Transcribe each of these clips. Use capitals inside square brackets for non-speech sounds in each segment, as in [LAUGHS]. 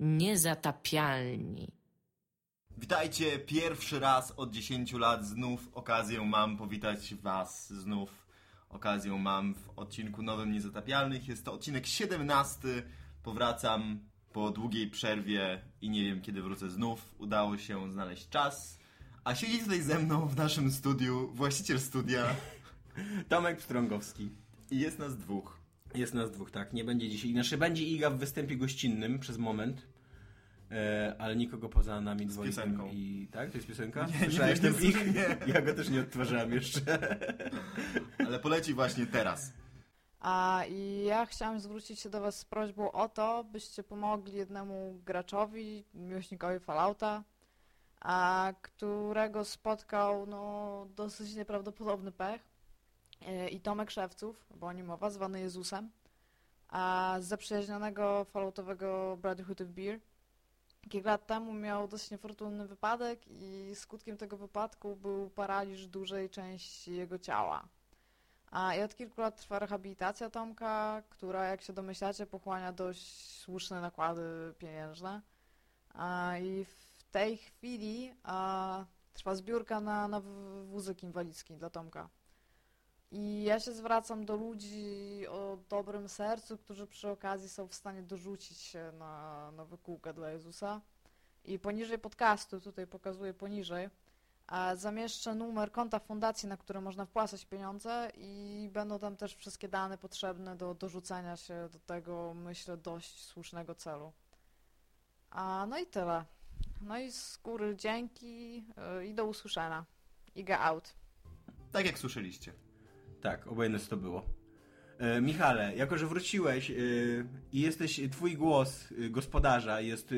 Niezatapialni. Witajcie pierwszy raz od 10 lat. Znów okazję mam powitać Was. Znów okazję mam w odcinku nowym Niezatapialnych. Jest to odcinek 17. Powracam po długiej przerwie i nie wiem kiedy wrócę znów. Udało się znaleźć czas. A siedzi tutaj ze mną w naszym studiu właściciel studia [LAUGHS] Tomek Pstrągowski. i jest nas dwóch. Jest nas dwóch, tak. Nie będzie dzisiaj. Znaczy będzie Iga w występie gościnnym przez moment. E, ale nikogo poza nami dwojgiem. piosenką. I tak? To jest piosenka? Nie, nie, Słyszałeś nie, ten plik? nie. Ja go też nie odtwarzałem jeszcze. [LAUGHS] Ale poleci właśnie teraz. A i ja chciałam zwrócić się do Was z prośbą o to, byście pomogli jednemu graczowi, miłośnikowi Fallouta, a którego spotkał no, dosyć nieprawdopodobny pech. E, I Tomek Szewców, bo o nim mowa, zwany Jezusem, a z zaprzyjaźnionego Falloutowego Brotherhood of Beer. Kilka lat temu miał dosyć niefortunny wypadek i skutkiem tego wypadku był paraliż dużej części jego ciała. A i od kilku lat trwa rehabilitacja Tomka, która, jak się domyślacie, pochłania dość słuszne nakłady pieniężne. A I w tej chwili a, trwa zbiórka na, na wózek inwalidzki dla Tomka. I ja się zwracam do ludzi o dobrym sercu, którzy przy okazji są w stanie dorzucić się na, na wykułkę dla Jezusa. I poniżej podcastu, tutaj pokazuję poniżej, zamieszczę numer konta fundacji, na które można wpłacać pieniądze i będą tam też wszystkie dane potrzebne do dorzucenia się do tego, myślę, dość słusznego celu. A no i tyle. No i z góry dzięki yy, i do usłyszenia. Iga out. Tak jak słyszeliście. Tak, obojętne co to było. E, Michale, jako że wróciłeś e, i jesteś, twój głos e, gospodarza jest e,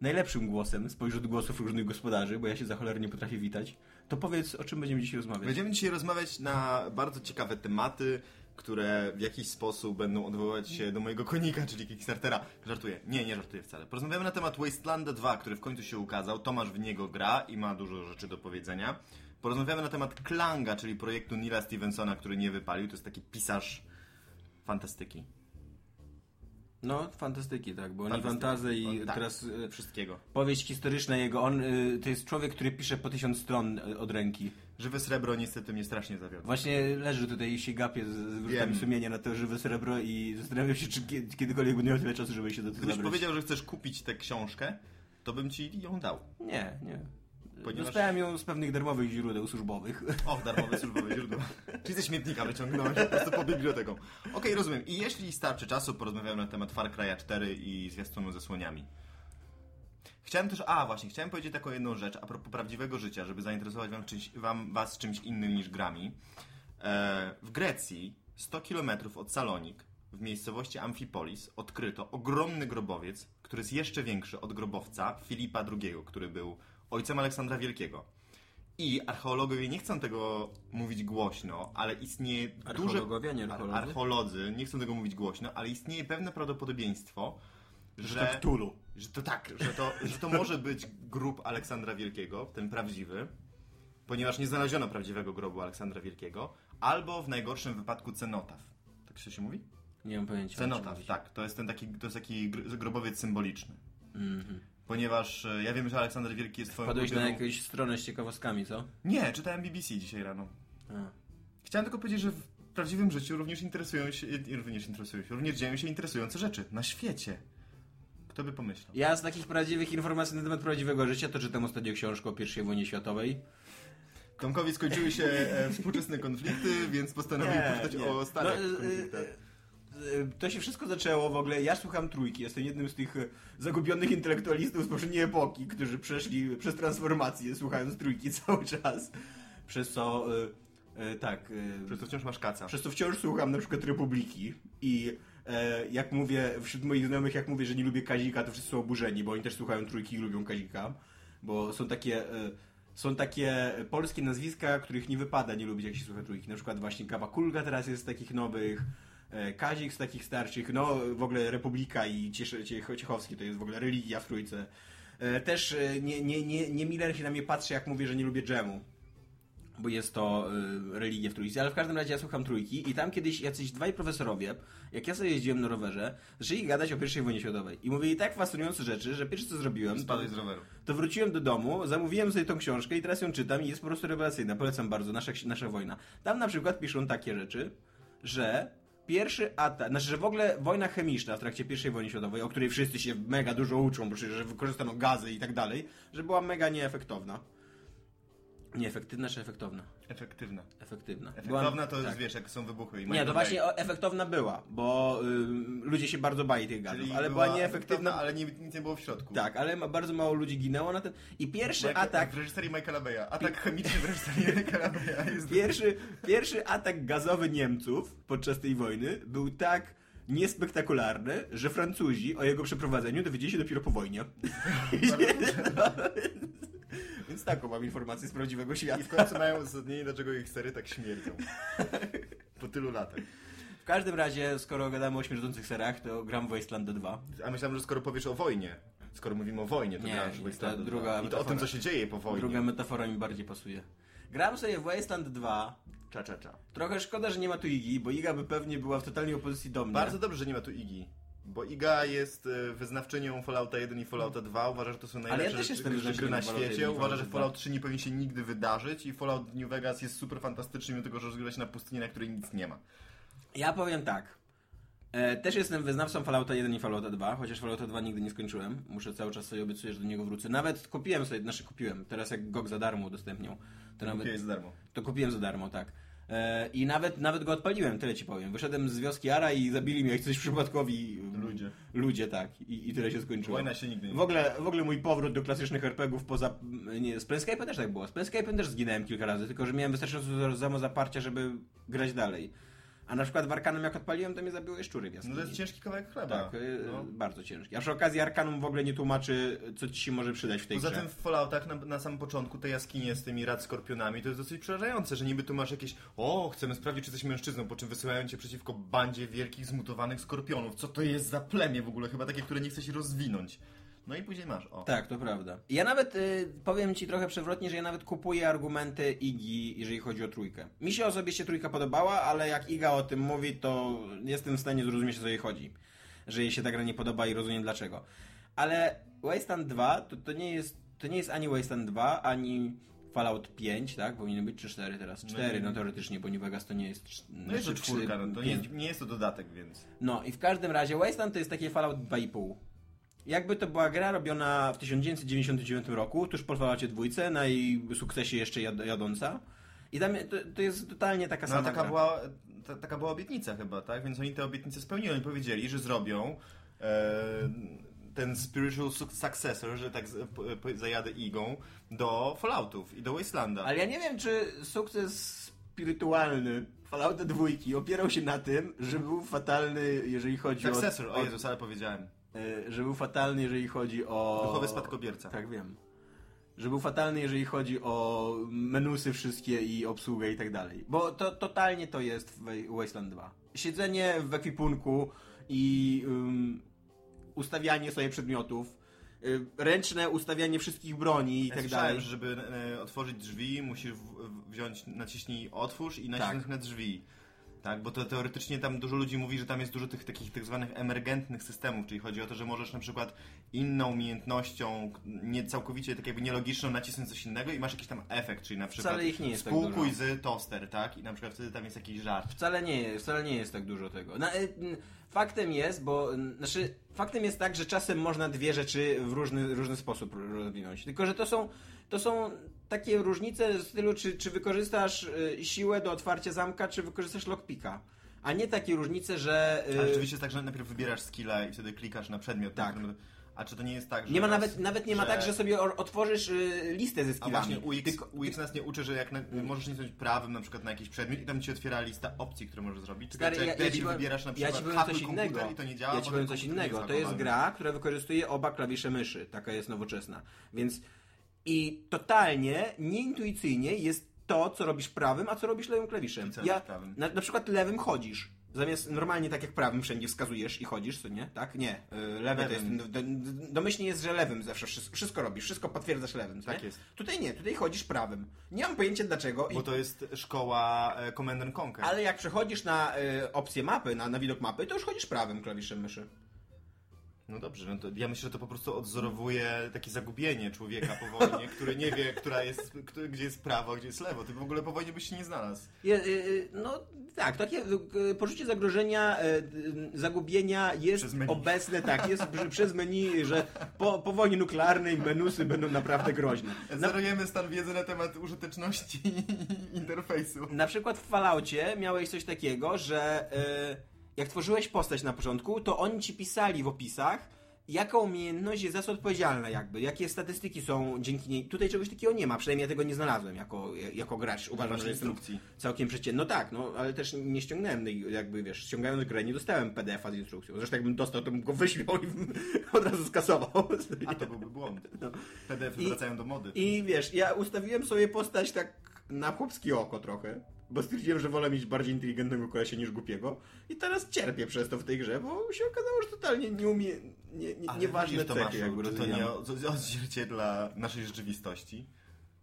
najlepszym głosem spośród głosów różnych gospodarzy, bo ja się za cholerę nie potrafię witać, to powiedz, o czym będziemy dzisiaj rozmawiać. Będziemy dzisiaj rozmawiać na bardzo ciekawe tematy, które w jakiś sposób będą odwoływać się do mojego konika, czyli Kickstartera. Żartuję. Nie, nie żartuję wcale. Porozmawiamy na temat Wastelanda 2, który w końcu się ukazał. Tomasz w niego gra i ma dużo rzeczy do powiedzenia. Porozmawiamy na temat Klanga, czyli projektu Nila Stevensona, który nie wypalił. To jest taki pisarz fantastyki. No, fantastyki, tak, bo oni fantazy i tak. teraz e, Wszystkiego. powieść historyczna jego, on e, to jest człowiek, który pisze po tysiąc stron e, od ręki. Żywe srebro niestety mnie strasznie zawiodło. Właśnie leży tutaj i się gapie z, z wyrzutami sumienia na to żywe srebro i zastanawiam się, czy kie- kiedykolwiek będę miał tyle czasu, żeby się do tego Gdybyś zabrać. powiedział, że chcesz kupić tę książkę, to bym ci ją dał. Nie, nie. Ponieważ- Dostałem ją z pewnych darmowych źródeł służbowych. Och, darmowe służbowe źródło. Czyli ze śmietnika wyciągnąłeś po prostu pod biblioteką. Okej, rozumiem. I jeśli starczy czasu, porozmawiamy na temat Far Cry'a 4 i zwiastunu ze słoniami. Chciałem też, a właśnie, chciałem powiedzieć taką jedną rzecz a propos prawdziwego życia, żeby zainteresować wam czymś, wam, was czymś innym niż grami. E, w Grecji, 100 km od Salonik, w miejscowości Amphipolis, odkryto ogromny grobowiec, który jest jeszcze większy od grobowca Filipa II, który był ojcem Aleksandra Wielkiego. I archeologowie nie chcą tego mówić głośno, ale istnieje duże... Archeologowie, nie archeolodzy? Archeolodzy nie chcą tego mówić głośno, ale istnieje pewne prawdopodobieństwo, że... to Cthulhu. Że to tak, że to, że to może być grób Aleksandra Wielkiego, ten prawdziwy, ponieważ nie znaleziono prawdziwego grobu Aleksandra Wielkiego, albo w najgorszym wypadku cenotaf. Tak się się mówi? Nie mam pojęcia. mówisz. tak. To jest ten taki, to jest taki gr- grobowiec symboliczny. Ponieważ e, ja wiem, że Aleksander Wielki jest twoją Wpadłeś na jakąś stronę z ciekawostkami, co? Nie, czytałem BBC dzisiaj rano. A. Chciałem tylko powiedzieć, że w prawdziwym życiu również interesują się, również interesują się, również dzieją się interesujące rzeczy. Na świecie. Kto by pomyślał? Ja z takich prawdziwych informacji na temat prawdziwego życia to czytam ostatnio książkę o I wojnie światowej. Tomkowi skończyły się e, współczesne konflikty, więc postanowił poczytać o starych No, e, konfliktach. E, To się wszystko zaczęło w ogóle. Ja słucham trójki. Jestem jednym z tych e, zagubionych intelektualistów z poprzedniej epoki, którzy przeszli przez transformację, słuchając trójki [LAUGHS] cały czas. Przez co, e, e, tak, e, Przez to wciąż masz kaca. przez to wciąż słucham na przykład Republiki i e, jak mówię, wśród moich znajomych, jak mówię, że nie lubię Kazika, to wszyscy są oburzeni, bo oni też słuchają trójki i lubią Kazika, bo są takie, są takie polskie nazwiska, których nie wypada nie lubić, jak się słucha trójki. Na przykład właśnie Kawa Kulga teraz jest z takich nowych, Kazik z takich starszych, no w ogóle Republika i Ciechowski to jest w ogóle religia w trójce. E, też e, nie, nie, nie, nie Miller się na mnie patrzy, jak mówię, że nie lubię dżemu. bo jest to religia w trójce, ale w każdym razie ja słucham trójki i tam kiedyś jacyś dwaj profesorowie, jak ja sobie jeździłem na rowerze, zaczęli gadać o pierwszej wojnie światowej i mówili tak fascynujące rzeczy, że pierwsze co zrobiłem, to, Spadłeś z roweru. to wróciłem do domu, zamówiłem sobie tą książkę i teraz ją czytam i jest po prostu rewelacyjna, polecam bardzo, nasza, nasza wojna. Tam na przykład piszą takie rzeczy, że pierwszy atak, znaczy, że w ogóle wojna chemiczna w trakcie pierwszej wojny światowej, o której wszyscy się mega dużo uczą, bo przecież że wykorzystano gazy i tak dalej, że była mega nieefektowna. Nieefektywna czy efektowna? Efektywna. Efektywna. Efektowna Była- to jest, tak. wiesz, jak są wybuchy. i Nie, Michael to właśnie efektowna była, bo ym, ludzie się bardzo bali tych gazów, Czyli ale była nieefektywna. ale nie, nic nie było w środku. Tak, ale ma, bardzo mało ludzi ginęło na ten. I pierwszy Jak, atak. w reżyserii Michaela Beya. Atak chemiczny w reżyserii [LAUGHS] Michaela Beya jest... Pierwszy, pierwszy atak gazowy Niemców podczas tej wojny był tak niespektakularny, że Francuzi o jego przeprowadzeniu dowiedzieli się dopiero po wojnie. [LAUGHS] [LAUGHS] Więc taką mam informację z prawdziwego I świata. w końcu mają uzasadnienie, dlaczego ich sery tak śmierdzą. Po tylu latach. W każdym razie, skoro gadamy o śmierdzących serach, to gram w Wasteland 2. A myślałem, że skoro powiesz o wojnie, skoro mówimy o wojnie, to Nie, grasz w Wasteland druga 2. I to o tym, co się dzieje po wojnie. Druga metafora mi bardziej pasuje. Gram sobie w Wasteland 2. Cza, cza, cza. Trochę szkoda, że nie ma tu Igi, bo Iga by pewnie była w totalnej opozycji do mnie. Bardzo dobrze, że nie ma tu Igi. Bo Iga jest e, wyznawczynią Fallouta 1 i Fallouta 2. Uważa, że to są najlepsze ja gry wyznawczynią na Fallouta 1 świecie. Uważa, że Fallout 3 nie powinien się nigdy wydarzyć i Fallout New Vegas jest super fantastyczny, mimo tego, że rozgrywa się na pustyni, na której nic nie ma. Ja powiem tak. E, też jestem wyznawcą Fallouta 1 i Fallouta 2, chociaż Fallouta 2 nigdy nie skończyłem. Muszę cały czas sobie obiecuję, że do niego wrócę. Nawet kupiłem sobie, znaczy kupiłem, teraz jak GOG za darmo udostępniał, to nawet, za darmo. to kupiłem za darmo, tak. E, I nawet, nawet go odpaliłem, tyle ci powiem. Wyszedłem z wioski Ara i zabili mnie jak coś przypadkowi Ludzie. Ludzie, tak. I, i tyle się skończyło. Wojna się nigdy nie W ogóle, w ogóle mój powrót do klasycznych RPGów poza... Nie, z Planescape'em też tak było. Z Planescape'em też zginąłem kilka razy, tylko że miałem wystarczająco samozaparcia, żeby grać dalej. A na przykład w Arkanum jak odpaliłem, to mnie zabiły szczury w No jaskini. to jest ciężki kawałek chleba. Tak, y, No. bardzo ciężki. A przy okazji Arkanum w ogóle nie tłumaczy, co ci się może przydać w tej Poza grze. tym w Falloutach na, na samym początku te jaskinie z tymi rad skorpionami to jest dosyć przerażające, że niby tu masz jakieś o, chcemy sprawdzić, czy jesteś mężczyzną, po czym wysyłają cię przeciwko bandzie wielkich, zmutowanych skorpionów. Co to jest za plemię w ogóle? Chyba takie, które nie chce się rozwinąć. No i później masz, o. Tak, to prawda. Ja nawet y, powiem ci trochę przewrotnie, że ja nawet kupuję argumenty Igi, jeżeli chodzi o trójkę. Mi się osobiście trójka podobała, ale jak Iga o tym mówi, to jestem w stanie zrozumieć, o co jej chodzi. Że jej się ta gra nie podoba i rozumiem dlaczego. Ale Wasteland 2 to, to, nie, jest, to nie jest ani Wasteland 2, ani Fallout 5, tak? Powinien być czy 4 teraz? 4, no, nie. teoretycznie, bo New Vegas to nie jest... No jest to znaczy, czwórka, no to nie, 5. nie jest to dodatek, więc. No i w każdym razie Wasteland to jest takie Fallout 2,5. Jakby to była gra robiona w 1999 roku, tuż po Falloutie dwójce, na jej sukcesie jeszcze jad jadąca. I tam to, to jest totalnie taka No sama taka gra. była, ta, taka była obietnica chyba, tak? Więc oni te obietnice spełnili. Oni powiedzieli, że zrobią e, ten spiritual su- successor, że tak po, po, zajadę igą do Falloutów i do Wastelanda. Ale ja nie wiem, czy sukces spirytualny Fallouta dwójki opierał się na tym, że był fatalny, jeżeli chodzi Successor, o... o Jezus, ale powiedziałem. E, że był fatalny, jeżeli chodzi o... Duchowy spadkobierca. Tak, wiem. Że był fatalny, jeżeli chodzi o menusy wszystkie i obsługę i tak dalej. Bo to totalnie to jest w Wa- Wasteland 2. Siedzenie w ekwipunku i ym, ustawianie sobie przedmiotów, y, ręczne ustawianie wszystkich broni i Ja tak dalej. że żeby e, otworzyć drzwi, musisz wziąć, naciśnij otwórz i nacisnąć Tak. na drzwi. Tak, bo to teoretycznie tam dużo ludzi mówi, że tam jest dużo tych takich tak zwanych emergentnych systemów, czyli chodzi o to, że możesz na przykład inną umiejętnością, nie całkowicie tak jakby nielogiczną, nacisnąć coś innego i masz jakiś tam efekt, czyli na przykład Wcale ich nie jest tak spółkuj dużo. z toster, tak? I na przykład wtedy tam jest jakiś żart. Wcale nie jest, wcale nie jest tak dużo tego. Na, y, faktem jest, bo znaczy, faktem jest tak, że czasem można dwie rzeczy w różny, różny sposób rozwinąć. Tylko, że to są, to są takie różnice w stylu, czy, czy wykorzystasz y, siłę do otwarcia zamka, czy wykorzystasz lockpicka. A nie takie różnice, że. y, Ale rzeczywiście jest tak, że najpierw wybierasz skilla i wtedy klikasz na przedmiot. na Tak. którym- A czy to nie jest tak, że... nie ma nawet, nawet nie ma tak, że sobie otworzysz y, listę ze A skillami. właśnie UX, Tylko- UX nas nie uczy, że jak na, możesz nacisnąć prawym na przykład na jakiś przedmiot i tam ci otwiera lista opcji, które możesz zrobić. Stary, jak ja, ja, ci wybierasz na ja przykład ci powiem hakuj coś innego. i to nie działa, ja ci powiem coś innego. To jest gra, która wykorzystuje oba klawisze myszy. Taka jest nowoczesna. Więc i totalnie nieintuicyjnie jest to, co robisz prawym, a co robisz lewym klawiszem. I co Ja, prawym? na, na przykład lewym chodzisz. Zamiast normalnie tak jak prawym wszędzie wskazujesz i chodzisz, co nie? Tak? Nie. Y, Lewy to jest. Lewym. do- do- Domyślnie jest, że lewym zawsze wszystko, robisz, wszystko potwierdzasz lewym. Tak nie? jest. Tutaj nie, tutaj chodzisz prawym. Nie mam pojęcia dlaczego. I, Bo to jest szkoła e, Command and Conquer. ale jak przechodzisz na y, opcję mapy, na, na widok mapy, to już chodzisz prawym klawiszem myszy. No dobrze, no to ja myślę, że to po prostu odzorowuje takie zagubienie człowieka po wojnie, który nie wie, która jest, gdzie jest prawo, gdzie jest lewo. Ty w ogóle po wojnie byś się nie znalazł. Y, y, no tak, takie y, poczucie zagrożenia, y, zagubienia jest obecne, tak, jest przez menu, że po, po wojnie nuklearnej menusy będą naprawdę groźne. Zerujemy stan wiedzy na temat użyteczności [LAUGHS] interfejsu. na przykład w Falloutie miałeś coś takiego, że y, jak tworzyłeś postać na początku, to oni ci pisali w opisach, jaka umiejętność jest za co odpowiedzialna jakby, jakie statystyki są dzięki niej. Tutaj czegoś takiego nie ma, przynajmniej ja tego nie znalazłem jako, jako gracz. Uważam, że jestem instrukcji. całkiem przeciętny. No tak, no ale też nie ściągnąłem, jakby wiesz, ściągając grę nie dostałem PDF-a z instrukcją. Zresztą jakbym dostał, to bym go wyśmiał i [LAUGHS] od razu skasował. A to byłby błąd. No. PDF-y wracają do mody. I wiesz, ja ustawiłem sobie postać tak na chłopskie oko trochę, bo stwierdziłem, że wolę mieć bardziej inteligentnego kolesia niż głupiego i teraz cierpię przez to w tej grze, bo się okazało, że totalnie nie umie, nie, nie, Ale nieważne widzisz, cechy Tomaszu, jakby czy to nie od- odzwierciedla naszej rzeczywistości?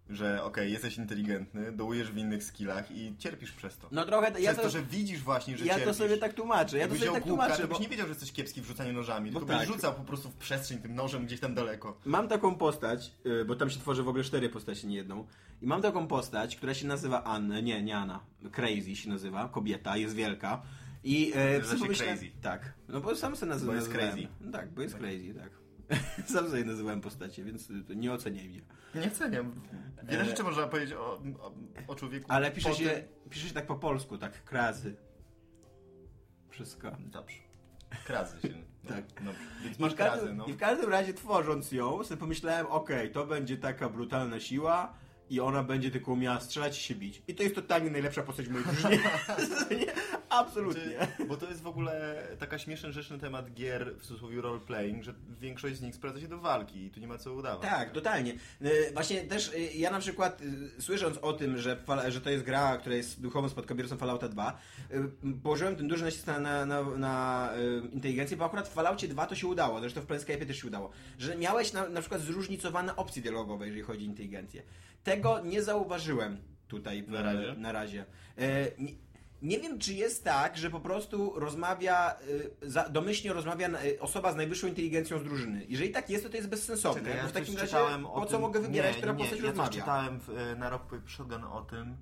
Że okej, jesteś inteligentny, dołujesz w innych skillach i cierpisz przez to. No trochę, ja przez to, to, że widzisz właśnie, że ja to cierpisz. sobie tak tłumaczę, ja to sobie tak tłumaczę, to bo byś nie wiedział, że jesteś kiepski w rzucaniu nożami, Bo tylko byś tak. rzucał po prostu w przestrzeń tym nożem gdzieś tam daleko. Mam taką postać, y, bo tam się tworzy w ogóle cztery postacie, nie jedną. I mam taką postać, która się nazywa Anna, nie, nie Anna, Crazy się nazywa, kobieta, jest wielka. I e, Crazy. Tak, no bo sam sobie nazywa, Bo jest crazy. No Tak, bo jest crazy, tak. [LAUGHS] sam sobie nazywałem postacie, więc nie oceniaj mnie. Nie ceniam. Wiele E, rzeczy można powiedzieć o, o, o człowieku. Ale pisze się, tym- pisze się tak po polsku, tak, krazy. Wszystko. Dobrze. Krazy się. No, [LAUGHS] Tak. Dobrze. Więc I masz w, każdym, krazy, no. I w każdym razie tworząc ją, sobie pomyślałem, okej, to będzie taka brutalna siła i ona będzie tylko umiała strzelać i się bić. I to jest totalnie najlepsza postać w mojej drużynie. [LAUGHS] Nie, Absolutnie. Czy, bo to jest w ogóle taka śmieszna rzecz na temat gier w cudzysłowie role-playing, że większość z nich sprowadza się do walki i tu nie ma co udawać. Tak, totalnie. Y, Właśnie też y, ja na przykład y, słysząc o tym, że, że to jest gra, która jest duchową spadkobiercą Fallouta 2, y, położyłem ten duży nacisk na, na, na, na inteligencję, bo akurat w Falloutie 2 to się udało, zresztą w Planescape też się udało, że miałeś na, na przykład zróżnicowane opcje dialogowe, jeżeli chodzi o inteligencję. Tego nie zauważyłem tutaj w, Na razie? Na razie. Y, nie, nie wiem, czy jest tak, że po prostu rozmawia, y, za, domyślnie rozmawia y, osoba z najwyższą inteligencją z drużyny. Jeżeli tak jest, to to jest bezsensowne. Czekaj, ja w takim razie po co tym- mogę wybierać, nie, która nie, postać ja rozmawia? coś czytałem w, e, na Rock Paper Shotgun o tym,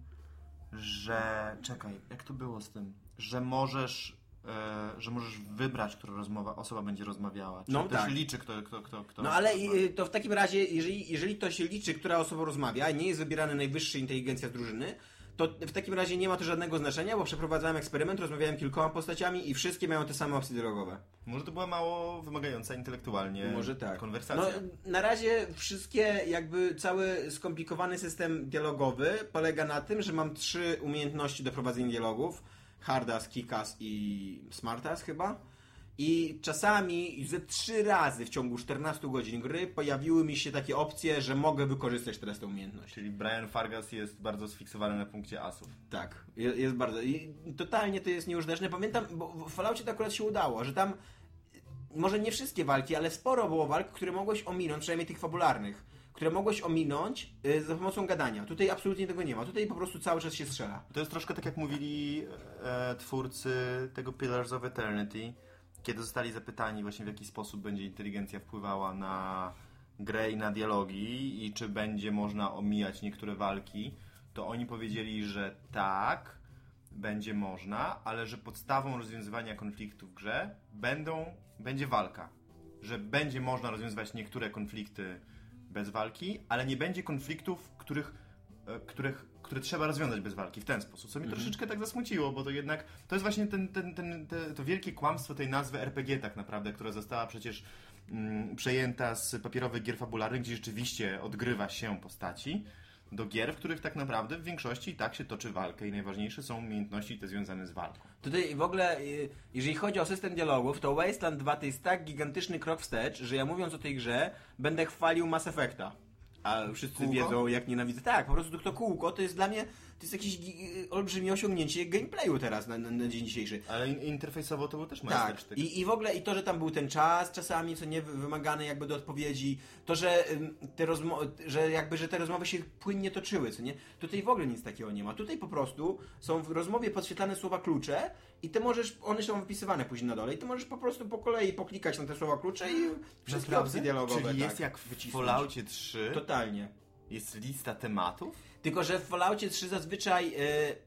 że... Czekaj, jak to było z tym? Że możesz... E, że możesz wybrać, która rozmowa, osoba będzie rozmawiała. Czy No to tak. się liczy, kto, kto, kto, kto No ale rozmawia? y, to w takim razie, jeżeli, jeżeli to się liczy, która osoba rozmawia, nie jest wybierana najwyższa inteligencja z drużyny, to w takim razie nie ma to żadnego znaczenia, bo przeprowadzałem eksperyment, rozmawiałem kilkoma postaciami i wszystkie mają te same opcje dialogowe. Może to była mało wymagająca intelektualnie Może tak. konwersacja. No, na razie wszystkie, jakby cały skomplikowany system dialogowy polega na tym, że mam trzy umiejętności do prowadzenia dialogów. Hardas, Kikas i Smartas chyba. I czasami ze trzy razy w ciągu 14 godzin gry pojawiły mi się takie opcje, że mogę wykorzystać teraz tę umiejętność. Czyli Brian Fargas jest bardzo sfiksowany na punkcie asów. Tak, je- jest bardzo. I totalnie to jest nieużyteczne. Pamiętam, bo w Falloutie to akurat się udało, że tam może nie wszystkie walki, ale sporo było walk, które mogłeś ominąć, przynajmniej tych fabularnych, które mogłeś ominąć y, za pomocą gadania. Tutaj absolutnie tego nie ma. Tutaj po prostu cały czas się strzela. To jest troszkę tak jak mówili e, twórcy tego Pillars of Eternity, kiedy zostali zapytani właśnie w jaki sposób będzie inteligencja wpływała na grę i na dialogi i czy będzie można omijać niektóre walki, to oni powiedzieli, że tak, będzie można, ale że podstawą rozwiązywania konfliktu w grze będą, będzie walka. Że będzie można rozwiązywać niektóre konflikty bez walki, ale nie będzie konfliktów, których, e, których, które trzeba rozwiązać bez walki w ten sposób. Co mnie troszeczkę tak zasmuciło, bo to jednak to jest właśnie ten, ten, ten, te, to wielkie kłamstwo tej nazwy RPG tak naprawdę, która została przecież mm, przejęta z papierowych gier fabularnych, gdzie rzeczywiście odgrywa się postaci do gier, w których tak naprawdę w większości i tak się toczy walkę i najważniejsze są umiejętności te związane z walką. Tutaj w ogóle, y, jeżeli chodzi o system dialogów, to Wasteland 2 to jest tak gigantyczny krok wstecz, że ja mówiąc o tej grze, będę chwalił Mass Effecta. A wszyscy Kółko? wiedzą, jak nienawidzę. Tak, po prostu to kółko to jest dla mnie, to jest jakieś gi- olbrzymie osiągnięcie gameplayu teraz na, na, na dzień dzisiejszy. Ale in- interfejsowo to był też Tak, majstersztyk. I, i w ogóle i to, że tam był ten czas czasami, co nie wy- wymagany jakby do odpowiedzi, to, że te rozmo- że jakby, że te rozmowy się płynnie toczyły, co nie? Tutaj w ogóle nic takiego nie ma. Tutaj po prostu są w rozmowie podświetlane słowa klucze i ty możesz, one są wypisywane później na dole i ty możesz po prostu po kolei poklikać na te słowa klucze i wszystkie Naprawdę? opcje dialogowe Czyli jest tak, jak w wycisnąć. Falloutie 3, Totalnie. jest lista tematów? Tylko, że w Falloutie 3 zazwyczaj, yy,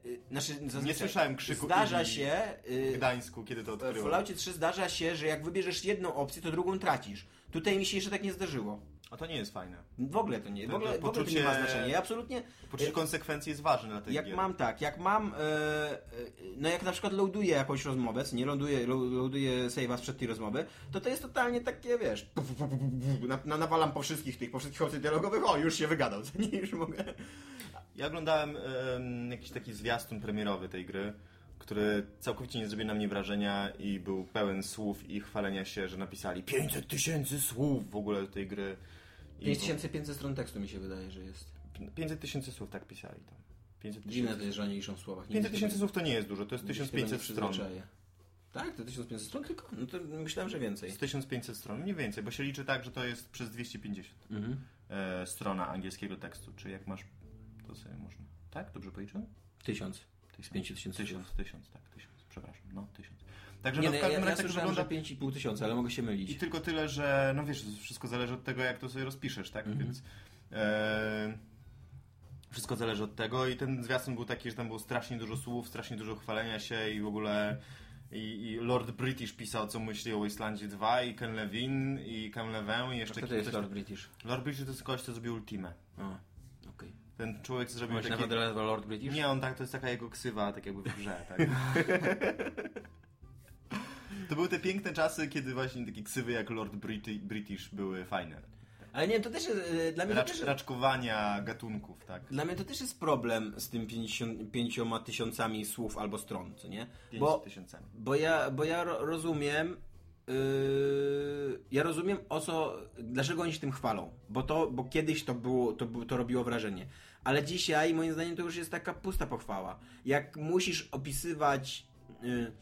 yy, znaczy zazwyczaj Nie słyszałem krzyku Zdarza się, W yy, Gdańsku, kiedy to w odkryłem. Falloutie 3 zdarza się, że jak wybierzesz jedną opcję, to drugą tracisz. Tutaj mi się jeszcze tak nie zdarzyło. A to nie jest fajne. W ogóle to nie, w ogóle, to w ogóle to nie poczucie- ma znaczenia. Ja absolutnie, Poczucie konsekwencji jest ważne dla tej jak gier. mam tak, jak mam, e, e, no jak na przykład loaduję jakąś rozmowę, co nie loaduję, lo- loaduję save'a sprzed tej rozmowy, to to jest totalnie takie, wiesz, pu, pu, pu, pu, pu, na, na, nawalam po wszystkich tych, po wszystkich opcjach dialogowych, o, już się wygadał, [LAUGHS] nie, już mogę. Ja oglądałem em, jakiś taki zwiastun premierowy tej gry, który całkowicie nie zrobił na mnie wrażenia i był pełen słów i chwalenia się, że napisali 500 tysięcy słów w ogóle do tej gry. I 5500 stron tekstu mi się wydaje, że jest. 500 tysięcy słów tak pisali tam. 500 Dziwne to jest, że oni liczą w słowach. 500 tysięcy słów to nie jest dużo, to jest Nigdy się tego nie 1500 stron. Tak? To 1500 stron tylko? No to myślałem, że więcej. Z 1500 stron, mniej więcej, bo się liczy tak, że to jest przez 250 Mhm. e, strona angielskiego tekstu, czy jak masz, to sobie można. Tak? Dobrze policzyłem? Tysiąc. Z 5000 Tysiąc, tysiąc, tak, tysiąc, przepraszam, no tysiąc. Także Nie, no, w ja, każdym ja razie tak słyszałem, wygląda... że 5,5 tysiąca, ale mogę się mylić. I tylko tyle, że no wiesz, wszystko zależy od tego, jak to sobie rozpiszesz, tak? Więc e, wszystko zależy od tego i ten zwiastun był taki, że tam było strasznie dużo słów, strasznie dużo chwalenia się i w ogóle i, i Lord British pisał, co myśli o Wastelandzie 2 i Ken Levin i Ken Levin i jeszcze Kto to jest Lord British? Lord British to jest ktoś, co zrobił Ultimę. Okej. Ten człowiek, co zrobił Mówisz taki... naprawdę Lord British? Nie, on tak, to jest taka jego ksywa, tak jakby w grze, tak? [LAUGHS] To były te piękne czasy, kiedy właśnie takie ksywy jak Lord Briti- British były fajne. Ale nie, to też jest, e, dla mnie to Racz, też, raczkowania gatunków, tak? dla mnie to też jest problem z tym 55 tysiącami słów albo stron, co nie? Pięć Bo, tysiącami. bo ja, bo ja ro, rozumiem yy, ja rozumiem o co, dlaczego oni się tym chwalą, bo to, bo kiedyś to było, to, było- to robiło wrażenie, ale dzisiaj moim zdaniem to już jest taka pusta pochwała. Jak musisz opisywać yy,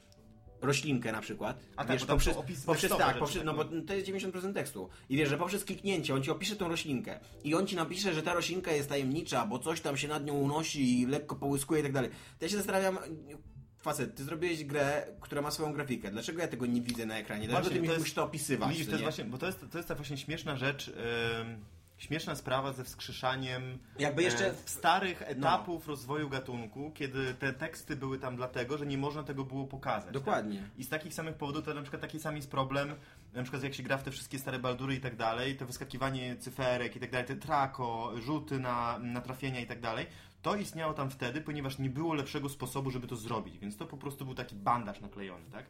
roślinkę na przykład, A tak, wiesz, tam poprzez, poprzez tak, poprzez, tak, no bo to jest 90% tekstu i wiesz, że poprzez kliknięcie on ci opisze tą roślinkę i on ci napisze, że ta roślinka jest tajemnicza, bo coś tam się nad nią unosi i lekko połyskuje i tak dalej. To ja się zastanawiam, facet, ty zrobiłeś grę, która ma swoją grafikę. Dlaczego ja tego nie widzę na ekranie? Dlaczego Właśnie, ty mi musisz to opisywać? Widzisz, to jest nie? właśnie, bo to jest, to jest ta właśnie śmieszna rzecz, ym, śmieszna sprawa ze wskrzeszaniem Jakby jeszcze e, starych etapów rozwoju gatunku, kiedy te teksty były tam dlatego, że nie można tego było pokazać. Dokładnie. Tak? I z takich samych powodów to na przykład taki sam jest problem, na przykład jak się gra w te wszystkie stare baldury i tak dalej, to wyskakiwanie cyferek i tak dalej, te trako, rzuty na, na trafienia i tak dalej, to istniało tam wtedy, ponieważ nie było lepszego sposobu, żeby to zrobić, więc to po prostu był taki bandaż naklejony, tak?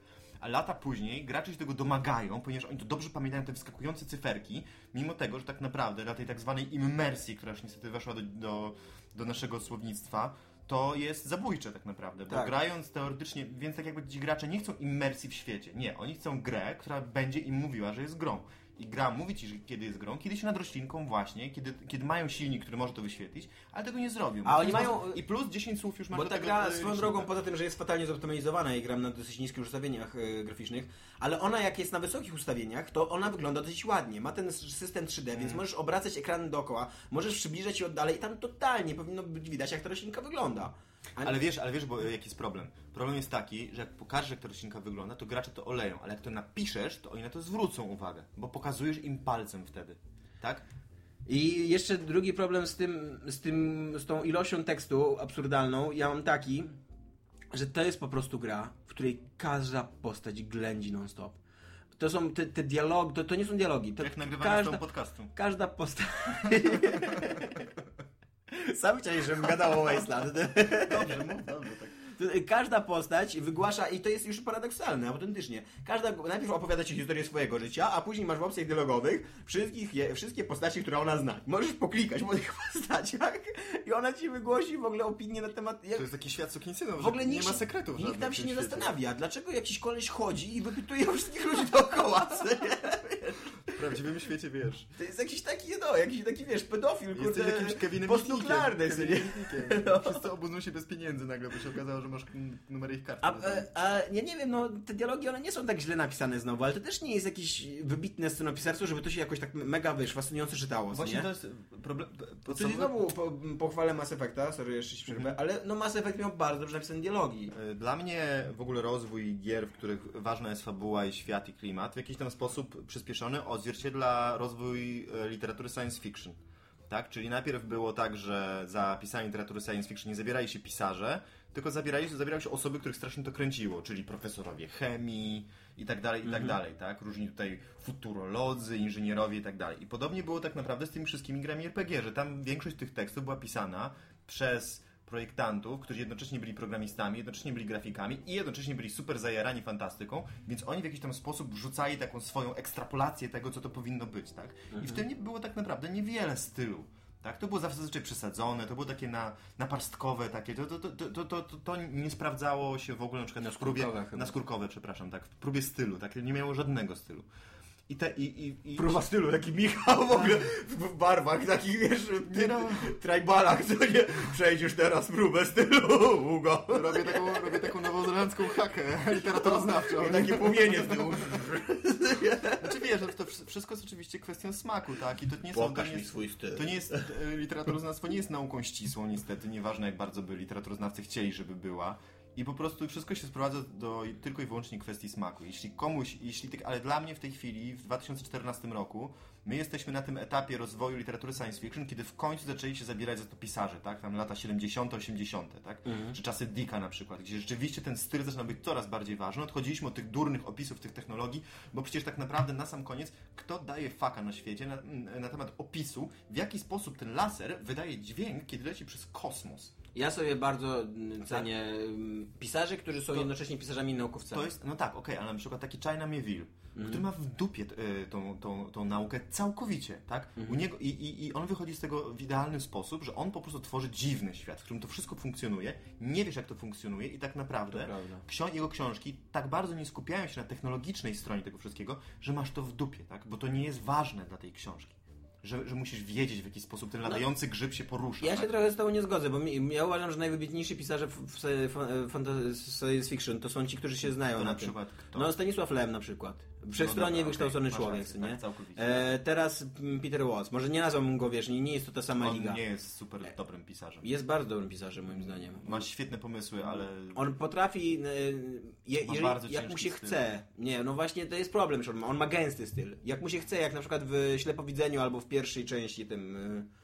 A lata później gracze się tego domagają, ponieważ oni to dobrze pamiętają, te wyskakujące cyferki, mimo tego, że tak naprawdę dla tej tak zwanej immersji, która już niestety weszła do, do, do naszego słownictwa, to jest zabójcze tak naprawdę, bo Tak. grając teoretycznie, więc tak jakby ci gracze nie chcą immersji w świecie. Nie, oni chcą grę, która będzie im mówiła, że jest grą. I gra mówi ci, że kiedy jest grą, kiedy się nad roślinką właśnie, kiedy, kiedy mają silnik, który może to wyświetlić, ale tego nie zrobią. A oni mają- I plus 10 słów już masz Bo ta tego, gra e, swoją drogą, poza tym, że jest fatalnie zoptymalizowana i gram na dosyć niskich ustawieniach e, graficznych, ale ona jak jest na wysokich ustawieniach, to ona wygląda dosyć ładnie. Ma ten system 3D, Mhm. więc możesz obracać ekrany dookoła, możesz przybliżać się od dalej i tam totalnie powinno być widać, jak ta roślinka wygląda. Ale wiesz, ale wiesz, bo e, jaki jest problem? Problem jest taki, że jak pokażesz, jak ta roślinka wygląda, to gracze to oleją, ale jak to napiszesz, to oni na to zwrócą uwagę, bo pokazujesz im palcem wtedy. Tak? I jeszcze drugi problem z tym, z tym, z tą ilością tekstu absurdalną, ja mam taki, że to jest po prostu gra, w której każda postać ględzi non-stop. To są te, te dialogi, to, to nie są dialogi. To Jak nagrywanie każda, z tą podcastu. każda postać... [LAUGHS] Sam chciałeś, żebym gadał o Wasteland. Dobrze, mów, dobrze, Każda postać wygłasza, i to jest już paradoksalne, autentycznie. Każda, najpierw opowiada ci historię swojego życia, a później masz w opcjach dialogowych wszystkich, je, wszystkie postaci, które ona zna. Możesz poklikać po tych [LAUGHS] postaciach i ona ci wygłosi w ogóle opinię na temat... Jak, To jest taki świat sukinsynów, w ogóle nie ma sekretów Nikt tam w się nie świecie. zastanawia, dlaczego jakiś koleś chodzi i wypytuje wszystkich ludzi dookoła. [LAUGHS] co nie? prawdziwym świecie wiesz. To jest jakiś taki, no, jakiś taki, wiesz, pedofil, kurde, postnuklearny? Kevinem Mitnickiem. [LAUGHS] No. Wszyscy obudzą się bez pieniędzy nagle, bo się okazało, że masz numery ich kart. A, e, a ja nie wiem, no te dialogi one nie są tak źle napisane znowu, ale to też nie jest jakiś wybitne scenopisarstwo, żeby to się jakoś tak mega, wiesz, fascynująco czytało, Właśnie nie? to jest problem. To czyli znowu po, pochwalę Mass Effecta, sorry, jeszcze się przerwę, ale no Mass Effect miał bardzo dobrze napisane dialogi. E, Dla mnie w ogóle rozwój gier, w których ważna jest fabuła i świat i klimat, w jakiś tam sposób przyspieszony odzwierciedla rozwój e, literatury science fiction. Tak? Czyli najpierw było tak, że za pisanie literatury science fiction nie zabierali się pisarze, tylko zabierali się, zabierały się osoby, których strasznie to kręciło, czyli profesorowie chemii i tak dalej, i tak dalej, tak? Różni tutaj futurolodzy, inżynierowie i tak dalej. I podobnie było tak naprawdę z tymi wszystkimi grami RPG, że tam większość tych tekstów była pisana przez projektantów, którzy jednocześnie byli programistami, jednocześnie byli grafikami i jednocześnie byli super zajarani fantastyką, więc oni w jakiś tam sposób wrzucali taką swoją ekstrapolację tego, co to powinno być, tak? I w tym nie było tak naprawdę niewiele stylu. Tak, to było zawsze zazwyczaj przesadzone, to było takie na, naparstkowe, takie, to, to, to, to, to, to, nie sprawdzało się w ogóle na przykład w próbie, Naskórkowe chyba. naskórkowe, przepraszam, tak, w próbie stylu, tak, nie miało żadnego stylu. I te, i, i, i, Próba stylu, taki Michał w ogóle w barwach, takich wiesz, ty, no. tribalach, co nie, przejdziesz teraz próbę stylu, Hugo. Robię taką, robię taką nowozelandzką hakę literaturoznawczą. I takie płomienie z tyłu. Znaczy wiesz, że to wsz- wszystko jest oczywiście kwestią smaku, tak? I to nie są, to nie mi jest, swój styl. to nie jest, e, literaturoznawstwo nie jest nauką ścisłą niestety, nieważne jak bardzo by literaturoznawcy chcieli, żeby była. I po prostu wszystko się sprowadza do tylko i wyłącznie kwestii smaku. Jeśli komuś, jeśli ty, ale dla mnie w tej chwili, w 2014 roku, my jesteśmy na tym etapie rozwoju literatury science fiction, kiedy w końcu zaczęli się zabierać za to pisarze, tak? Tam lata 70., 80., tak? Czy czasy Dicka na przykład, gdzie rzeczywiście ten styl zaczyna być coraz bardziej ważny. Odchodziliśmy od tych durnych opisów tych technologii, bo przecież tak naprawdę na sam koniec, kto daje faka na świecie na, na temat opisu, w jaki sposób ten laser wydaje dźwięk, kiedy leci przez kosmos. Ja sobie bardzo mm, cenię mm, pisarzy, którzy są jednocześnie pisarzami i naukowcami. To jest, no tak, okej, ale na przykład taki China Mieville, który ma w dupie y, tą, tą, tą naukę całkowicie, tak? U niego, i, i, I on wychodzi z tego w idealny sposób, że on po prostu tworzy dziwny świat, w którym to wszystko funkcjonuje, nie wiesz jak to funkcjonuje i tak naprawdę To ksio- jego książki tak bardzo nie skupiają się na technologicznej stronie tego wszystkiego, że masz to w dupie, tak? Bo to nie jest ważne dla tej książki. Że, że musisz wiedzieć, w jaki sposób ten latający grzyb się porusza. Ja tak? się trochę z tobą nie zgodzę, bo mi, ja uważam, że najwybitniejsi pisarze science fiction to są ci, którzy się znają To na na tym. przykład kto? No Stanisław Lem na przykład. Wszechstronnie dobra, wykształcony masz człowiek, rację, nie? tak. E, teraz Peter Watts. Może nie nazwałbym go, wiesz, nie, nie jest to ta sama On liga. nie jest super dobrym pisarzem. Jest bardzo dobrym pisarzem, moim zdaniem. Ma świetne pomysły, ale On potrafi, e, je, jeżeli, jak mu się styl. chce, nie, no właśnie to jest problem, że on ma, on ma gęsty styl. Jak mu się chce, jak na przykład w Ślepowidzeniu albo w pierwszej części tym e,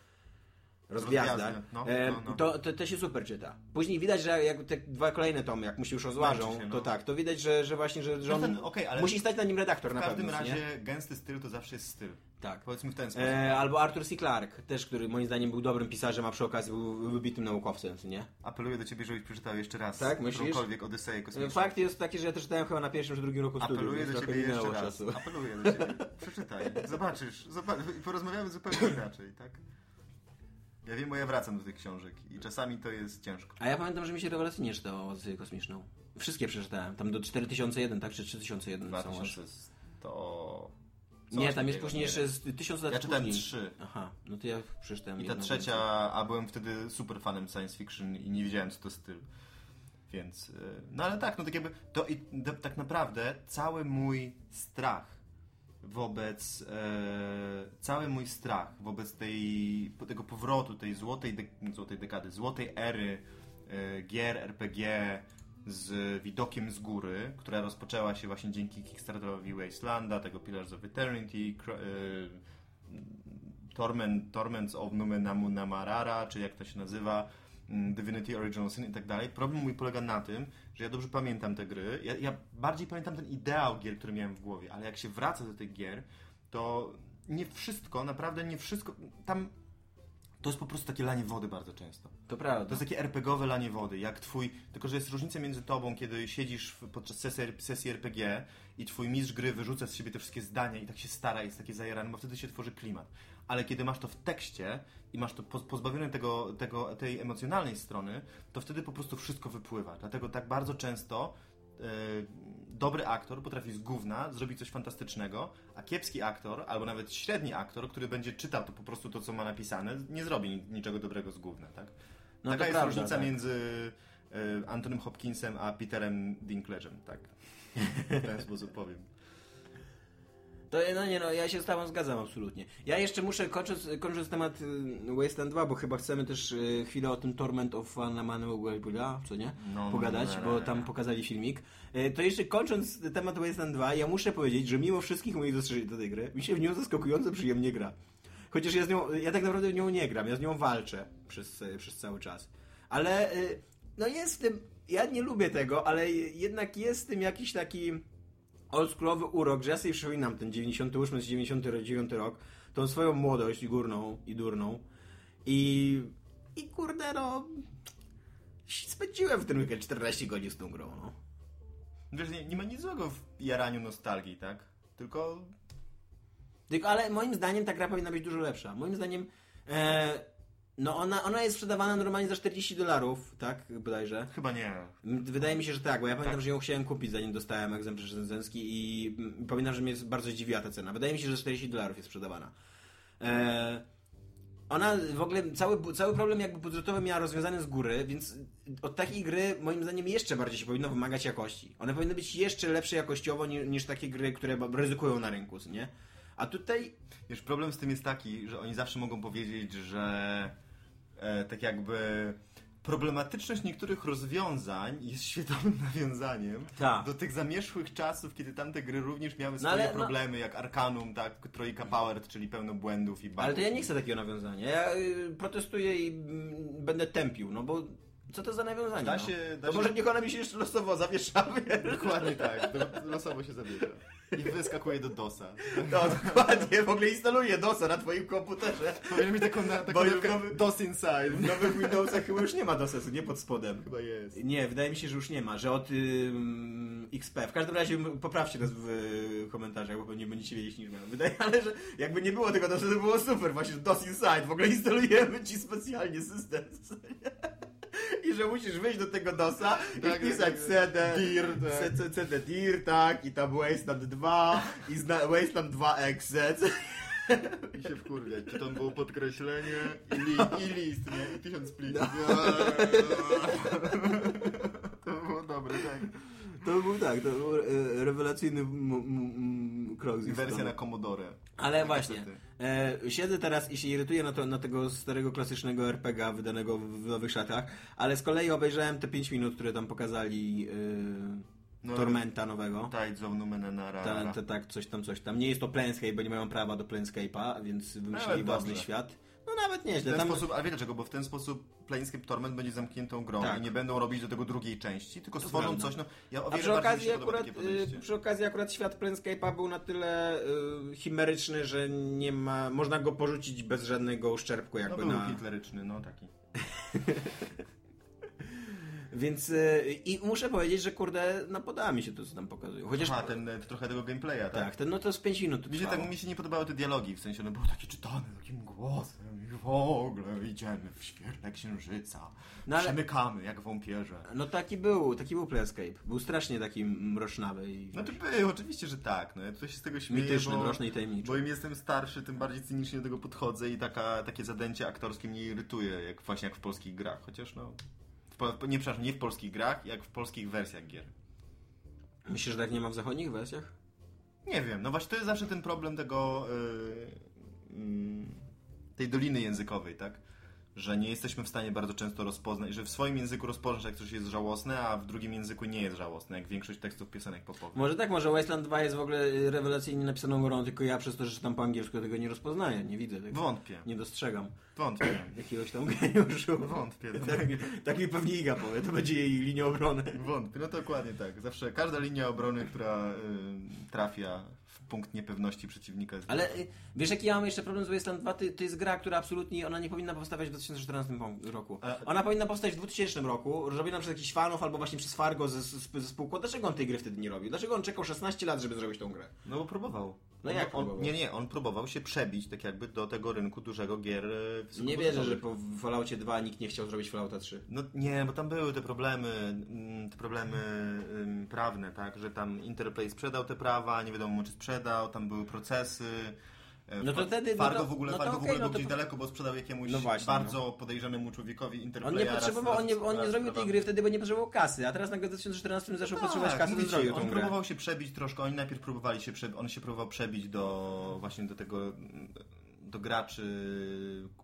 Rozgwiazdy, no, e, no, no. To, to, to się super czyta. Później widać, że jak te dwa kolejne tomy, jak mu się już rozłażą, się, no. to tak, to widać, że, że właśnie, że, że No on ale musi stać na nim redaktor w na każdym pewno, razie nie? gęsty styl to zawsze jest styl. Tak. Powiedzmy w ten sposób. E, albo Arthur C. Clarke, też, który moim zdaniem był dobrym pisarzem, a przy okazji był wybitnym naukowcem, nie? Apeluję do ciebie, żebyś przeczytał jeszcze raz Tak, myślisz? którąkolwiek Odyseję kosmiczną. Fakt jest taki, że ja to czytałem chyba na pierwszym czy drugim roku studiów. Apeluję do ciebie jeszcze raz. czasu. Apeluję do ciebie. Przeczytaj. Zobaczysz. Zobacz, porozmawiamy zupełnie [LAUGHS] inaczej, tak? Ja wiem, bo ja wracam do tych książek i czasami to jest ciężko. A ja pamiętam, że mi się rewelacyjnie czytało Odyseję Kosmiczną. Wszystkie przeczytałem. Tam do 4001, tak? Czy 3001 są aż. 2000 to... Nie, coś tam jest później nie jeszcze z 1000 lat Ja czytałem później. trzy. Aha, no to ja przeczytałem I ta trzecia, więcej. a byłem wtedy super fanem science fiction i nie wiedziałem, co to styl. Więc, y, no ale tak, no tak jakby, to i tak naprawdę cały mój strach wobec, e, cały mój strach wobec tej, tego powrotu, tej złotej, de, złotej dekady, złotej ery e, gier RPG z widokiem z góry, która rozpoczęła się właśnie dzięki Kickstarterowi Wastelanda, tego Pillars of Eternity, e, Torment, Torments of Numenam Namarara, czy jak to się nazywa, Divinity Original Sin i tak dalej. Problem mój polega na tym, że ja dobrze pamiętam te gry. Ja, ja bardziej pamiętam ten ideał gier, który miałem w głowie, ale jak się wraca do tych gier, to nie wszystko, naprawdę nie wszystko. Tam to jest po prostu takie lanie wody bardzo często. To prawda. To jest takie RPGowe lanie wody, jak twój. Tylko, że jest różnica między tobą, kiedy siedzisz podczas sesji, sesji RPG i twój mistrz gry wyrzuca z siebie te wszystkie zdania i tak się stara, jest takie zajarane, bo wtedy się tworzy klimat. Ale kiedy masz to w tekście i masz to poz- pozbawione tego, tego, tej emocjonalnej strony, to wtedy po prostu wszystko wypływa. Dlatego tak bardzo często dobry aktor potrafi z gówna zrobić coś fantastycznego, a kiepski aktor, albo nawet średni aktor, który będzie czytał to po prostu to, co ma napisane, nie zrobi niczego dobrego z gówna, tak? No Taka jest prawda, różnica tak. między e, Antonym Hopkinsem a Peterem Dinklage'em, tak? [LAUGHS] W ten sposób powiem. To no nie no, ja się z tobą zgadzam absolutnie. Ja jeszcze muszę, kończąc, kończąc temat y, Wasteland 2, bo chyba chcemy też y, chwilę o tym Torment of Anna Manuel co nie? No, Pogadać, no, no, bo no. tam pokazali filmik. Y, To jeszcze kończąc temat Wasteland 2, ja muszę powiedzieć, że mimo wszystkich moich zastrzeżeń do tej gry, mi się w nią zaskakująco przyjemnie gra. Chociaż ja z nią, ja tak naprawdę w nią nie gram, ja z nią walczę przez, przez cały czas. Ale no jest w tym, ja nie lubię tego, ale jednak jest w tym jakiś taki oldschoolowy urok, że ja sobie przypominam ten 98 99 rok, tą swoją młodość górną i durną i i kurde no spędziłem w ten weekend 14 godzin z tą grą, no. Wiesz, nie, nie ma nic złego w jaraniu nostalgii, tak? Tylko Tylko, ale moim zdaniem ta gra powinna być dużo lepsza. Moim zdaniem e, no ona, ona jest sprzedawana normalnie za 40 dolarów, tak? Bodajże. chyba nie. Wydaje mi się, że tak, bo ja pamiętam, Tak. że ją chciałem kupić zanim dostałem egzemplarz recenzencki i mm, pamiętam, że mnie bardzo zdziwiła ta cena. Wydaje mi się, że za 40 dolarów jest sprzedawana. E, ona w ogóle, cały, cały problem jakby budżetowy miała rozwiązany z góry, więc od takiej gry moim zdaniem jeszcze bardziej się powinno wymagać jakości. One powinny być jeszcze lepsze jakościowo niż, niż takie gry, które ryzykują na rynku, nie? A tutaj Wiesz, problem z tym jest taki, że oni zawsze mogą powiedzieć, że tak jakby problematyczność niektórych rozwiązań jest świetnym [LAUGHS] nawiązaniem Tak. do tych zamierzchłych czasów, kiedy tamte gry również miały No swoje ale, no- problemy, jak Arcanum, tak, Trójka Powered, czyli pełno błędów i bugów. Ale to ja nie chcę takiego nawiązania. Ja y, protestuję i mm, będę tępił, no bo co to za nawiązanie? Da no? się- da to się- może niech ona mi się jeszcze losowo zawiesza. wiesz? [LAUGHS] Dokładnie tak, losowo się zabierze. I wyskakuje do DOSa. No dokładnie, w ogóle instaluję DOSa na twoim komputerze. Powinien mieć taką, na, nowy- DOS Inside. W nowych Windowsach chyba już nie ma DOSa, nie pod spodem. Chyba jest. Nie, wydaje mi się, że już nie ma, że od ym, XP. W każdym razie poprawcie nas w y, komentarzach, bo pewnie będziecie wiedzieć niż my. Wydaje ale że jakby nie było tego DOSa, to było super, właśnie że DOS Inside. W ogóle instalujemy ci specjalnie system. [LAUGHS] [LAUGHS] I że musisz wyjść do tego DOSa i Tak, wpisać tak, tak. CD, Dir, tak. CD DIR, tak, i tam Wasteland 2 i zna- Wasteland 2 EXE. I się wkurwiać. Czy tam było podkreślenie [LAUGHS] i, li, i list, nie? I tysiąc plitów. No. [LAUGHS] To było dobre, tak. To był tak, to był e, rewelacyjny krok ich Wersja na Commodore. Ale właśnie, e, siedzę teraz i się irytuję na, to, na tego starego klasycznego RPG wydanego w, nowych szatach, ale z kolei obejrzałem te 5 minut, które tam pokazali e, No, Tormenta nowego. Tides of Numenera. Ta, ta, tak, coś tam, coś tam. Nie jest to Planescape, bo nie mają prawa do Planescape'a, więc wymyślili własny świat. No nawet W nieźle. ten Tam, sposób, ale wie dlaczego? Bo w ten sposób Planescape Torment będzie zamkniętą grą Tak. i nie będą robić do tego drugiej części, tylko stworzą coś, no ja o A wiele przy okazji, akurat, y, przy okazji akurat świat Planescape'a był na tyle y, chimeryczny, że nie ma, można go porzucić bez żadnego uszczerbku No jakby był na... hitleryczny, no taki. [LAUGHS] Więc y, i muszę powiedzieć, że kurde, no podoba mi się to, co tam pokazują. Chociaż Aha, ten, e, trochę tego gameplaya, tak? tak, ten, no to z 5 minut Mi się, tak, mi się nie podobały te dialogi, w sensie one były takie czytane takim głosem i w ogóle idziemy w świetle księżyca, No ale- przemykamy jak wąpierze. No taki był, taki był Planescape. Był strasznie taki mrocznawy i No to był, oczywiście, że tak, no ja tutaj się z tego śmieję, mityczny, bo, mroczny i tajemniczy. bo im jestem starszy, tym bardziej cynicznie do tego podchodzę i taka, takie zadęcie aktorskie mnie irytuje, jak właśnie jak w polskich grach, chociaż no... Po- nie, przepraszam, nie w polskich grach, jak w polskich wersjach gier. Myślisz, że tak nie ma w zachodnich wersjach? Nie wiem, no właśnie to jest zawsze ten problem tego yy, mm, tej doliny językowej, tak? Że nie jesteśmy w stanie bardzo często rozpoznać, że w swoim języku rozpoznasz, jak coś jest żałosne, a w drugim języku nie jest żałosne, jak większość tekstów piosenek popowych. Może tak, może Wasteland 2 jest w ogóle y, rewelacyjnie napisaną grą, tylko ja przez to, że czytam po angielsku tego nie rozpoznaję, nie widzę tego. Wątpię, Nie dostrzegam wątpię, [CLEARS THROAT] jakiegoś tam geniuszu. wątpię. [LAUGHS] Tak, mi- tak mi pewnie Iga powie, to będzie jej linia obrony. Wątpię, no dokładnie tak. Zawsze każda linia obrony, która y, trafia punkt niepewności przeciwnika jest Ale y, wiesz jaki ja mam jeszcze problem z Wasteland 2? To, to jest gra, która absolutnie, ona nie powinna powstawać w 2014 pom- roku. A- Ona powinna powstać w 2000 roku, robiona przez jakichś fanów albo właśnie przez Fargo ze, ze, ze spółką. Dlaczego on tej gry wtedy nie robił? Dlaczego on czekał 16 lat, żeby zrobić tą grę? No bo próbował. No on, jak on, próbował? Nie, nie, on próbował się przebić tak jakby do tego rynku dużego gier e, Nie wierzę, że po Falloutie 2 nikt nie chciał zrobić Fallouta 3. No nie, bo tam były te problemy, mm, te problemy prawne, tak, że tam Interplay sprzedał te prawa, nie wiadomo czy sprzedał, tam były procesy. E, No to wtedy- no Fargo to- w ogóle, no to Fargo w okej, ogóle no był to gdzieś daleko, bo sprzedał jakiemuś No właśnie, bardzo podejrzanemu człowiekowi Interplaya. On nie potrzebował, raz- on nie, on nie zrobił tej gry wtedy, bo nie potrzebował kasy, a teraz nagle w 2014 zaczął potrzebować kasy, to mówię ci, zrobił on próbował się przebić troszkę, oni najpierw próbowali się przebić, on się próbował przebić do właśnie do tego do graczy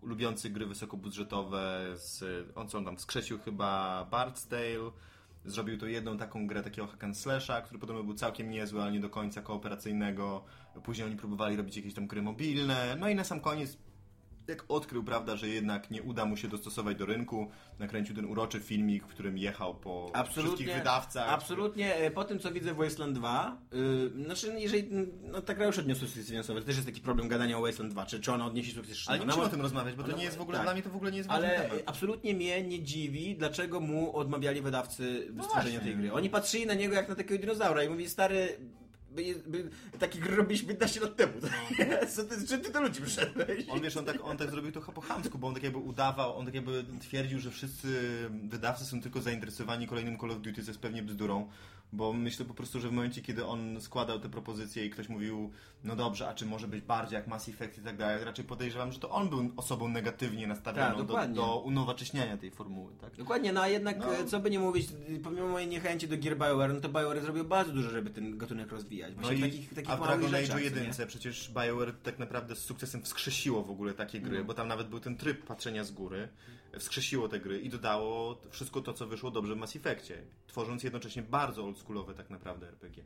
lubiących gry wysokobudżetowe z, on co on tam wskrzesił chyba Bard's Tale zrobił to jedną taką grę takiego hack and slasha, który podobno był całkiem niezły, ale nie do końca kooperacyjnego. Później oni próbowali robić jakieś tam gry mobilne. No i na sam koniec jak odkrył, prawda, że jednak nie uda mu się dostosować do rynku, nakręcił ten uroczy filmik, w którym jechał po wszystkich wydawcach. Absolutnie, e, po tym co widzę w Wasteland 2, yy, znaczy jeżeli, no ta gra już odniosła sukces finansowy, to też jest taki problem gadania o Wasteland 2, czy, czy ona odniesie sukces, czy Ale nie Ona musimy o tym rozmawiać, bo to ona- nie jest w ogóle, tak. dla mnie to w ogóle nie jest Ale temat. absolutnie mnie nie dziwi, dlaczego mu odmawiali wydawcy stworzenia właśnie. tej gry. Oni patrzyli na niego jak na takiego dinozaura i mówi, stary, by, by, taki gry robiliśmy 15 lat temu. Co ty, czy ty do ludzi przyszedłeś? On wiesz, on tak, on tak zrobił to po chamsku, bo on tak jakby udawał, on tak jakby twierdził, że wszyscy wydawcy są tylko zainteresowani kolejnym Call of Duty, co jest pewnie bzdurą, bo myślę po prostu, że w momencie, kiedy on składał te propozycje i ktoś mówił, no dobrze, a czy może być bardziej jak Mass Effect i tak dalej, raczej podejrzewam, że to on był osobą negatywnie nastawioną Tak, do, do unowocześniania tej formuły, tak? Dokładnie, no a jednak No. co by nie mówić, pomimo mojej niechęci do gier BioWare, no to BioWare zrobił bardzo dużo, żeby ten gatunek rozwijać. No Właśnie i, w takich, takich a w Dragon nie? jedynce przecież BioWare tak naprawdę z sukcesem wskrzesiło w ogóle takie gry, No. bo tam nawet był ten tryb patrzenia z góry, wskrzesiło te gry i dodało wszystko to, co wyszło dobrze w Mass Effectie, tworząc jednocześnie bardzo oldschoolowe tak naprawdę RPG.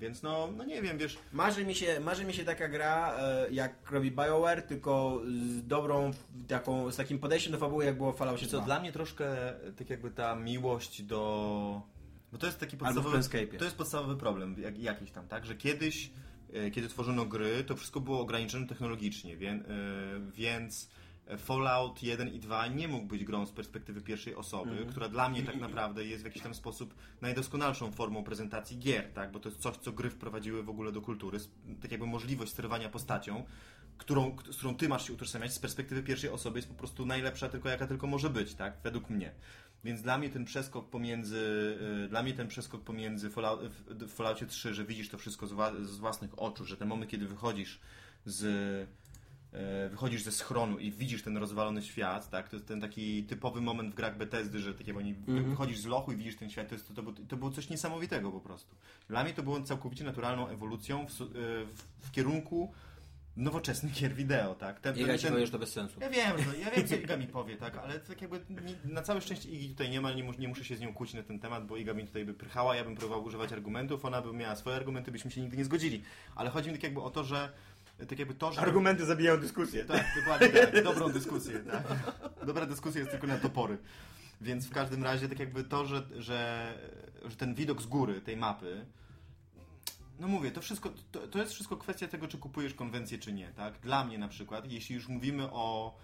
Więc no, no nie wiem, wiesz, Marzy mi się, marzy mi się taka gra, e, jak robi BioWare, tylko z dobrą, taką, z takim podejściem do fabuły, jak było w Falloutie co, 2. dla mnie troszkę tak jakby ta miłość do... Bo to jest taki Albo w podstawowy... To jest podstawowy problem jak, jakiś tam, tak? Że kiedyś, e, kiedy tworzono gry, to wszystko było ograniczone technologicznie, wie, e, więc Fallout 1 i 2 nie mógł być grą z perspektywy pierwszej osoby, Mhm. która dla mnie tak naprawdę jest w jakiś tam sposób najdoskonalszą formą prezentacji gier, tak? Bo to jest coś, co gry wprowadziły w ogóle do kultury, tak jakby możliwość sterowania postacią, którą, z którą ty masz się utożsamiać z perspektywy pierwszej osoby jest po prostu najlepsza tylko jaka tylko może być, tak? Według mnie. Więc dla mnie ten przeskok pomiędzy, y, dla mnie ten przeskok pomiędzy Fallout, w, w Falloutie 3, że widzisz to wszystko z, wła- z własnych oczu, że ten moment, kiedy wychodzisz z, e, wychodzisz ze schronu i widzisz ten rozwalony świat, tak? To jest ten taki typowy moment w grach Bethesdy, że tak jak oni wy- wychodzisz z lochu i widzisz ten świat, to, jest, to, to, było- to było coś niesamowitego po prostu. Dla mnie to było całkowicie naturalną ewolucją w, e, w, w kierunku nowoczesnych gier wideo, tak? Ten, Iga ci powie, że to bez sensu. ja wiem, że, ja wiem, co [LAUGHS] Iga mi powie, tak, ale tak jakby nie, na całe szczęście Igi tutaj nie ma, nie, mus, nie muszę się z nią kłócić na ten temat, bo Iga mi tutaj by prychała, ja bym próbował używać argumentów, ona by miała swoje argumenty, byśmy się nigdy nie zgodzili. Ale chodzi mi tak jakby o to, że tak jakby to, że... Argumenty zabijają dyskusję. Tak, dokładnie tak. Dobrą dyskusję, tak. Dobra dyskusja jest tylko na topory. Więc w każdym razie tak jakby to, że, że, że ten widok z góry tej mapy no mówię, to wszystko, to, to jest wszystko kwestia tego, czy kupujesz konwencję, czy nie, tak? Dla mnie na przykład, jeśli już mówimy o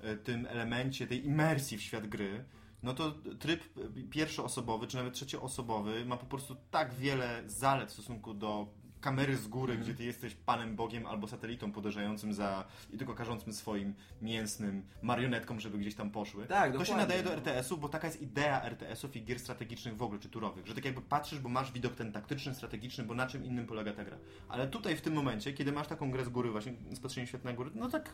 e, tym elemencie, tej imersji w świat gry, no to tryb pierwszoosobowy, czy nawet trzecioosobowy ma po prostu tak wiele zalet w stosunku do kamery z góry, Mhm. gdzie ty jesteś panem Bogiem albo satelitą podążającym za i tylko każącym swoim mięsnym marionetkom, żeby gdzieś tam poszły. Tak, to się nadaje do RTS-u, bo taka jest idea RTS-ów i gier strategicznych w ogóle, czy turowych, że tak jakby patrzysz, bo masz widok ten taktyczny, strategiczny, bo na czym innym polega ta gra. Ale tutaj w tym momencie, kiedy masz taką grę z góry, właśnie z patrzeniem świat na góry, no tak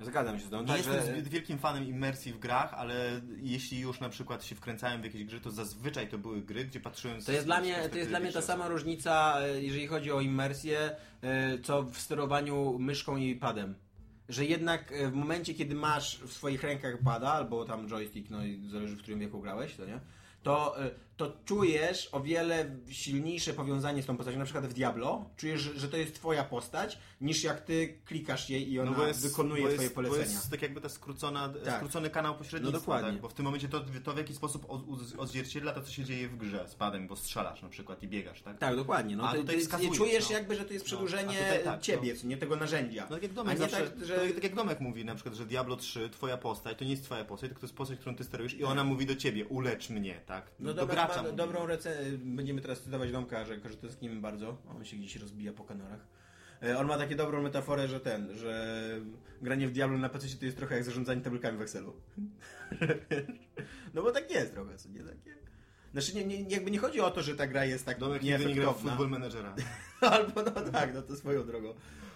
Zgadzam się z tobą. nie Tak, jestem że- zbyt wielkim fanem imersji w grach, ale jeśli już na przykład się wkręcałem w jakieś gry, to zazwyczaj to były gry, gdzie patrzyłem To jest, dla mnie, to jest dla mnie ta sama różnica, e, jeżeli chodzi o imersję, e, co w sterowaniu myszką i padem. Że jednak e, w momencie, kiedy masz w swoich rękach pada, albo tam joystick, no i zależy w którym wieku grałeś, to nie? To, to czujesz o wiele silniejsze powiązanie z tą postacią. Na przykład w Diablo czujesz, że- to jest twoja postać, niż jak ty klikasz jej i ona No jest, wykonuje bo twoje jest, polecenia. Bo jest tak jakby ta skrócona, Tak. skrócony kanał pośrednictwa, No dokładnie. tak? bo w tym momencie to, to w jaki sposób od- od- odzwierciedla to, co się dzieje w grze z padem, bo strzelasz na przykład i biegasz, tak? Tak, dokładnie. No, A ty, tutaj wskazujesz, czujesz no. jakby, że to jest No, przedłużenie tutaj tak, ciebie, nie tego narzędzia. No tak jak Domek zawsze, tak, że... tak, jak Domek mówi na przykład, że Diablo 3, twoja postać, to nie jest twoja postać, tylko to jest postać, którą ty sterujesz i ona mówi do ciebie, ulecz mnie, tak? No do dobra, gracza ma dobrą recenzję. Będziemy teraz cytować Domka, że, tęsknimy bardzo. On się gdzieś rozbija po kanarach. E, On ma takie dobrą metaforę, że ten, że granie w Diablo na PC to jest trochę jak zarządzanie tabelkami w Excelu. [LAUGHS] no bo tak jest trochę, co nie takie. Znaczy nie, nie, jakby nie chodzi o to, że ta gra jest tak Domek nigdy nie grał w. Football Managera. [LAUGHS] Albo no tak, no to swoją drogą.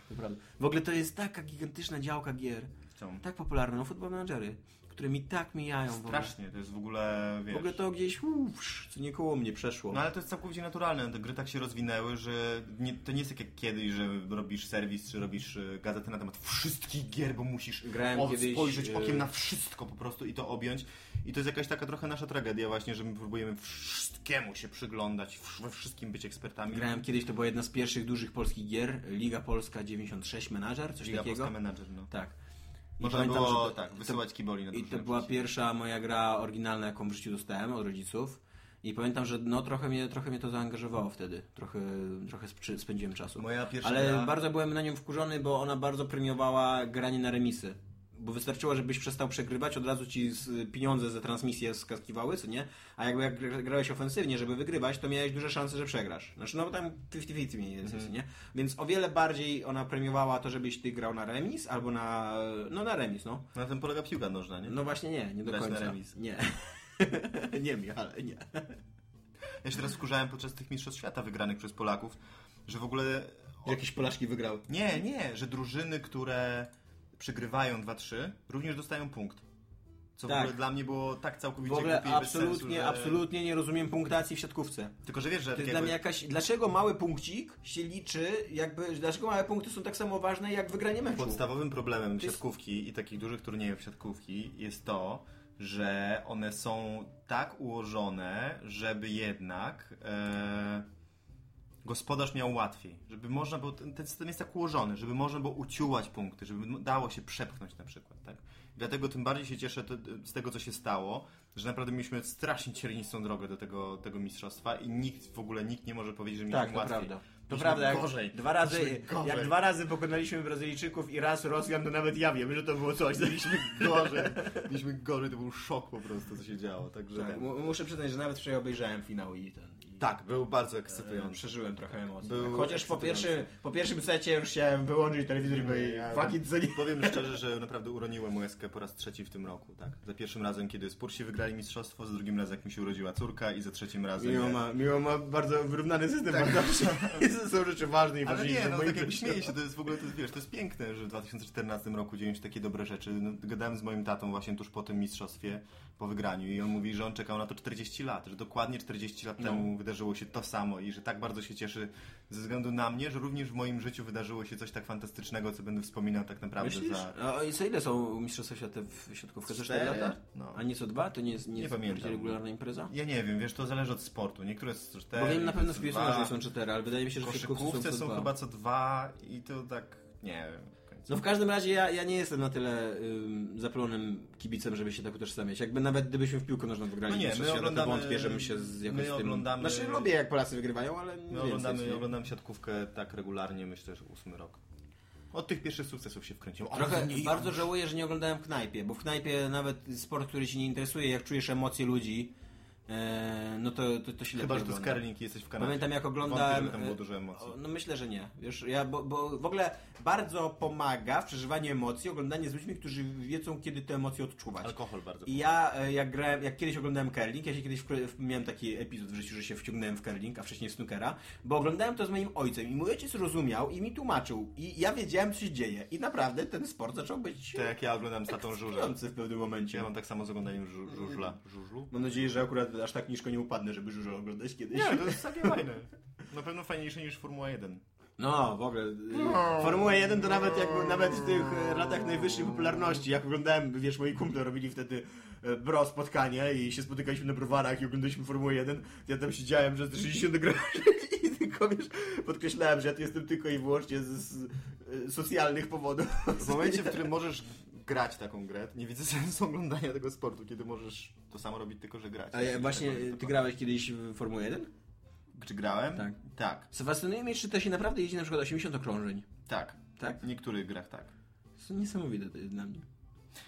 To prawda. W ogóle to jest taka gigantyczna działka gier, Czemu? tak popularna, no Football Managery, które mi tak mijają w ogóle. Strasznie, to jest w ogóle, wiesz... W ogóle to gdzieś uff, co nie koło mnie przeszło. No ale to jest całkowicie naturalne. Te gry tak się rozwinęły, że nie, to nie jest tak jak kiedyś, że robisz serwis, czy robisz e, gazetę na temat wszystkich gier, bo musisz Grałem o, kiedyś, spojrzeć e, okiem na wszystko po prostu i to objąć. I to jest jakaś taka trochę nasza tragedia właśnie, że my próbujemy wszystkiemu się przyglądać, we wszystkim być ekspertami. Grałem kiedyś, to była jedna z pierwszych dużych polskich gier, Liga Polska 96 Manager, coś Liga takiego. Polska Manager, no. Tak. Można pamiętam, było to- tak, wysyłać kiboli na I to była pierwsza moja gra oryginalna, jaką w życiu dostałem od rodziców. I pamiętam, że no trochę mnie, trochę mnie to zaangażowało wtedy. Trochę, trochę spędziłem czasu. Moja pierwsza Ale gra... bardzo byłem na nią wkurzony, bo ona bardzo premiowała granie na remisy. Bo wystarczyło, żebyś przestał przegrywać, od razu ci pieniądze za transmisję skakiwały, co nie? A jakby jak gra- grałeś ofensywnie, żeby wygrywać, to miałeś duże szanse, że przegrasz. Znaczy, no bo tam 50-50 mniej więcej, Mhm. nie? Więc o wiele bardziej ona premiowała to, żebyś ty grał na remis, albo na... no na remis, no. Na tym polega piłka nożna, nie? No właśnie nie, nie do Grać na końca. remis. Nie. [LAUGHS] nie, Michał, nie. Ja się teraz wkurzałem podczas tych mistrzostw świata wygranych przez Polaków, że w ogóle Jakieś Polaszki wygrały. Nie, nie, że drużyny, które przegrywają 2-3, również dostają punkt. Co w Tak. ogóle dla mnie było tak całkowicie W ogóle absolutnie, sensu, że... absolutnie nie rozumiem punktacji w siatkówce. Tylko, że wiesz, że To jest jakby dla mnie jakaś... Dlaczego mały punkcik się liczy, jakby... Dlaczego małe punkty są tak samo ważne jak wygranie meczu? podstawowym problemem jest- siatkówki i takich dużych turniejów siatkówki jest to, że one są tak ułożone, żeby jednak e, gospodarz miał łatwiej. Żeby można było, ten, system jest tak ułożony, żeby można było uciułać punkty, żeby dało się przepchnąć na przykład. Tak? Dlatego tym bardziej się cieszę te, z tego, co się stało, że naprawdę mieliśmy strasznie ciernistą drogę do tego, tego mistrzostwa i nikt w ogóle, nikt nie może powiedzieć, że mieliśmy Tak, to łatwiej. prawda. To prawda, jak gorzej. dwa razy, gorzej. jak dwa razy pokonaliśmy Brazylijczyków i raz Rosjan, to nawet ja wiem, że to było coś. Mieliśmy gorzej. Mieliśmy gorzej, to był szok po prostu, co się działo. Także Tak, ten- muszę przyznać, że nawet wczoraj obejrzałem finał i ten... Tak, był bardzo E, ekscytujący. Przeżyłem trochę emocji. Był Chociaż po, pierwszym, po pierwszym secie już chciałem wyłączyć telewizor i powiedzieć, nie... Powiem szczerze, że naprawdę uroniłem łezkę po raz trzeci w tym roku, tak. Za pierwszym razem, kiedy Spursi wygrali mistrzostwo, za drugim razem, jak mi się urodziła córka i za trzecim razem... Miło jak- ma, miło ma bardzo wyrównany system poznawczy. [LAUGHS] są rzeczy ważne i Ale ważniejsze nie, w no tak życiu. śmieję się, to jest w ogóle, to wiesz, to jest piękne, że w 2014 roku dzieją się takie dobre rzeczy. No, gadałem z moim tatą właśnie tuż po tym mistrzostwie, po wygraniu i on mówi, że on czekał na to 40 lat, że dokładnie 40 lat No. temu wydarzyło się to samo i że tak bardzo się cieszy ze względu na mnie, że również w moim życiu wydarzyło się coś tak fantastycznego, co będę wspominał tak naprawdę Myślisz? za... A i co ile są Mistrzostwa Świata w siatkówce? Co 4 Cztery? lata? No. A nie co dwa? To nie jest, nie Nie jest pamiętam. regularna impreza? Ja nie wiem, wiesz, to zależy od sportu. Niektóre są cztery, Bo wiem na pewno dwa. że są cztery, ale wydaje mi się, że W w siatkówce są, są chyba co dwa i to tak, nie wiem. No w każdym razie ja, ja nie jestem na tyle ym, zapalonym kibicem, żeby się tak utożsamiać. Jakby nawet gdybyśmy w piłkę nożną wygrali, No nie, my oglądamy- to wątpię, żebym się z jakoś my z tym... oglądamy- Znaczy lubię jak Polacy wygrywają, ale nie My więcej, oglądamy, nie? oglądam siatkówkę tak regularnie, myślę, że ósmy rok. Od tych pierwszych sukcesów się wkręciłem. Trochę bardzo żałuję, że nie oglądałem w knajpie, bo w knajpie nawet sport, który ci nie interesuje, jak czujesz emocje ludzi, no to, to, to się Chyba, że to ogląda. Skarling i jesteś w Kanadzie. Pamiętam jak Wątpię, oglądałem... żeby tam było e, dużo emocji. No myślę, że nie. Wiesz, ja, bo, bo w ogóle bardzo pomaga w przeżywaniu emocji oglądanie z ludźmi, którzy wiedzą, kiedy te emocje odczuwać. Alkohol bardzo. I ja, e, jak grałem, jak kiedyś oglądałem curling, ja się kiedyś w- miałem taki epizod w życiu, że się wciągnąłem w curling, a wcześniej w snookera, bo oglądałem to z moim ojcem i mój ojciec rozumiał i mi tłumaczył i ja wiedziałem, co się dzieje i naprawdę ten sport zaczął być Tak jak ja oglądam z tatą ekscytujący w pewnym momencie. Ja mam tak samo z oglądaniem żu- żużla. Żużlu? Mam nadzieję, że akurat aż tak nisko nie upadnę, żeby żużel oglądać kiedyś. Nie, to jest takie fajne. Na pewno fajniejsze niż Formuła 1. No, w ogóle. y, Formuła 1 to nawet jakby nawet w tych e, latach najwyższej popularności, jak oglądałem, wiesz, moi kumple robili wtedy e, bro spotkanie i się spotykaliśmy na browarach i oglądaliśmy Formułę 1, to ja tam siedziałem przez te 60 gram i tylko, wiesz, podkreślałem, że ja tu jestem tylko i wyłącznie z, z e, socjalnych powodów. W momencie, w którym możesz grać taką grę, nie widzę [LAUGHS] sensu oglądania tego sportu, kiedy możesz to samo robić, tylko że grać. A ja, właśnie, ty grałeś kiedyś w Formułę 1? Czy grałem? Tak. Tak, Fascynuje mnie, czy to się naprawdę jeździ na przykład 80 okrążeń. tak. Tak? W niektórych grach tak. To niesamowite to jest dla mnie.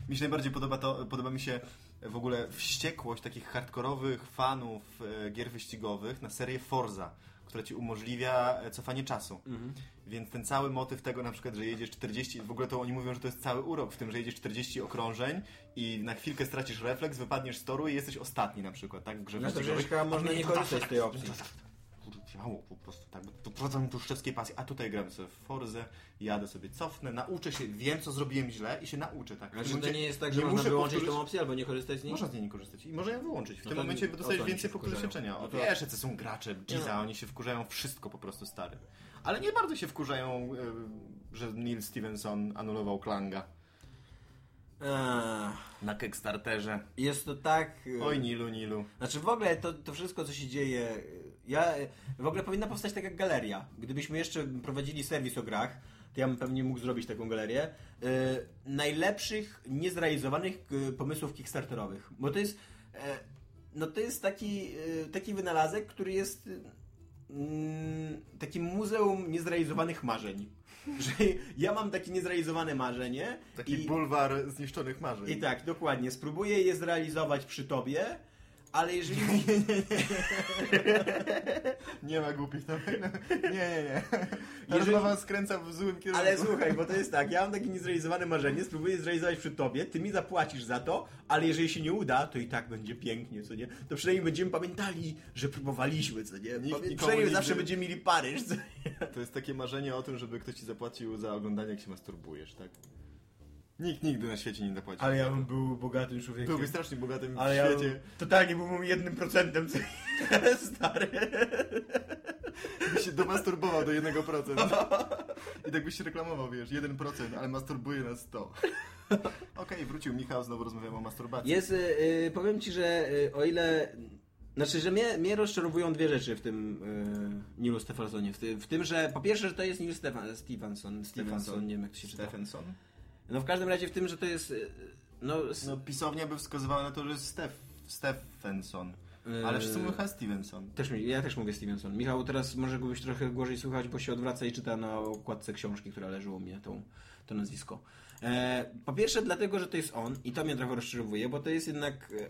Mi się najbardziej podoba to, podoba mi się w ogóle wściekłość takich hardkorowych fanów e, gier wyścigowych na serię Forza, która ci umożliwia e, cofanie czasu. Mhm. Więc ten cały motyw tego na przykład, że jedziesz 40, w ogóle to oni mówią, że to jest cały urok w tym, że jedziesz 40 okrążeń i na chwilkę stracisz refleks, wypadniesz z toru i jesteś ostatni na przykład, tak? W grze No przecież chyba można [LAUGHS] nie korzystać z tej opcji. Działo po prostu tak, bo to wprowadzam tłuszczewskiej pasji, a tutaj gram sobie w Forzę, jadę sobie, cofnę, nauczę się, wiem co zrobiłem źle i się nauczę, tak? Znaczy to nie jest tak, że nie można muszę wyłączyć powtórzyć- tą opcję albo nie korzystać z niej? Można z niej nie korzystać i można ją wyłączyć. W No tym momencie dostajesz więcej doświadczenia. No to- wiesz, jacy są gracze, Giza, No. oni się wkurzają wszystko po prostu stary. Ale nie bardzo się wkurzają, y, że Neil Stevenson anulował Klanga Eee, na Kickstarterze. Jest to tak... e, Oj, Nilu, Nilu. Znaczy w ogóle to, to wszystko, co się dzieje, ja w ogóle powinna powstać taka galeria. Gdybyśmy jeszcze prowadzili serwis o grach, to ja bym pewnie mógł zrobić taką galerię. e, najlepszych niezrealizowanych e, pomysłów kickstarterowych. Bo to jest e, no to jest taki, e, taki wynalazek, który jest mm, takim muzeum niezrealizowanych marzeń. [LAUGHS] Że ja mam takie niezrealizowane marzenie Taki i, bulwar zniszczonych marzeń. i tak, dokładnie. Spróbuję je zrealizować przy tobie, ale jeżeli Nie ma głupich tam. Nie, nie, nie. Ta Jeżeli- rozmowa skręca w złym kierunku. Ale słuchaj, bo to jest tak, ja mam takie niezrealizowane marzenie, spróbuję zrealizować przy tobie, ty mi zapłacisz za to, ale jeżeli się nie uda, to i tak będzie pięknie, co nie? To przynajmniej będziemy pamiętali, że próbowaliśmy, co nie? Nikt Pamię- przynajmniej nigdy- zawsze będziemy mieli Paryż, co nie? To jest takie marzenie o tym, żeby ktoś ci zapłacił za oglądanie, jak się masturbujesz, tak? Nikt nigdy na świecie nie zapłaci. Ale ja bym był bogatym człowiekiem. Byłbyś strasznie bogatym ale w ja świecie. bym, totalnie byłbym jednym procentem, co? [LAUGHS] Stary. Byś się domasturbował do 1%. I tak byś się reklamował, wiesz, 1%, ale masturbuje na 100. Okej, wrócił Michał, znowu rozmawiamy o masturbacji. Jest, y, y, powiem ci, że y, o ile... Znaczy, że mnie, mnie rozczarowują dwie rzeczy w tym y, Nilu Stefansonie. W, ty, w tym, że po pierwsze, że to jest Neil Stefan, Stevenson, Stevenson, nie wiem jak to się czyta. Stephenson? No w każdym razie w tym, że to jest... y, No, No pisownia by wskazywała na to, że jest Steph, Stephenson. Ale wszyscy mówią chyba Stevenson. Też, ja też mówię Stevenson. Michał, teraz może byś trochę gorzej słuchać, bo się odwraca i czyta na okładce książki, która leży u mnie, tą, to nazwisko. E, po pierwsze dlatego, że to jest on i to mnie trochę rozczarowuje, bo to jest jednak... e,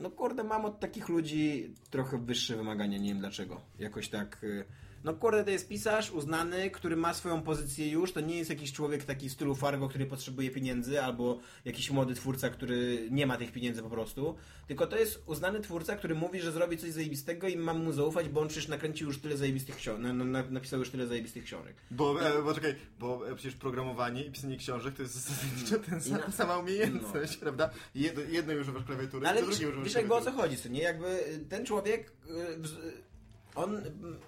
No kurde, mam od takich ludzi trochę wyższe wymagania, nie wiem dlaczego. Jakoś tak... e, No kurde, to jest pisarz uznany, który ma swoją pozycję już, to nie jest jakiś człowiek taki w stylu Fargo, który potrzebuje pieniędzy, albo jakiś młody twórca, który nie ma tych pieniędzy po prostu, tylko to jest uznany twórca, który mówi, że zrobi coś zajebistego i mam mu zaufać, bo on przecież nakręcił już tyle zajebistych książek, na, na, napisał już tyle zajebistych książek. Bo, e, bo czekaj, bo e, przecież programowanie i pisanie książek to jest zasadniczo ten sam, No. sama umiejętność, prawda? Jedno, jedno używasz klawiatury, No, ale drugie używasz wiesz jakby o co chodzi, co nie? Jakby y, ten człowiek, y, wz- on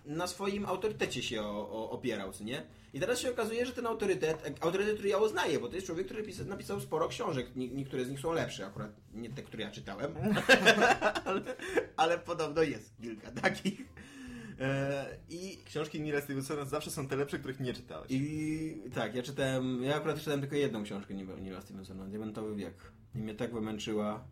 na swoim autorytecie się o, o, opierał, co nie? I teraz się okazuje, że ten autorytet, autorytet, który ja uznaję, bo to jest człowiek, który pisa, napisał sporo książek, Nie- niektóre z nich są lepsze, akurat nie te, które ja czytałem, [LAUGHS] ale, ale podobno jest kilka takich. E, I Książki Nila Stevensona zawsze są te lepsze, których nie czytałeś. I tak, ja czytałem, ja akurat czytałem tylko jedną książkę Nila Stevensona, Diamentowy wiek. I mnie tak wymęczyła,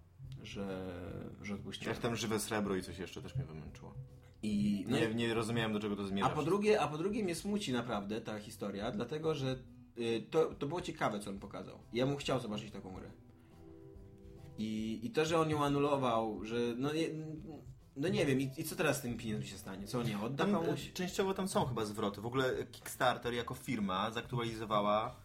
że, że odpuściłem. Jak tam żywe srebro i coś jeszcze też mnie wymęczyło. I, no, Nie, nie rozumiałem, do czego to a, zmierza. po drugie, a po drugie mnie smuci naprawdę ta historia, dlatego że y, to, to było ciekawe, co on pokazał. Ja bym chciał zobaczyć taką grę. I, I to, że on ją anulował, że no, nie, no nie wiem, i, i co teraz z tym pieniędzmi się stanie? Co on nie odda Tam, komuś? e, częściowo tam są chyba zwroty. W ogóle Kickstarter jako firma zaktualizowała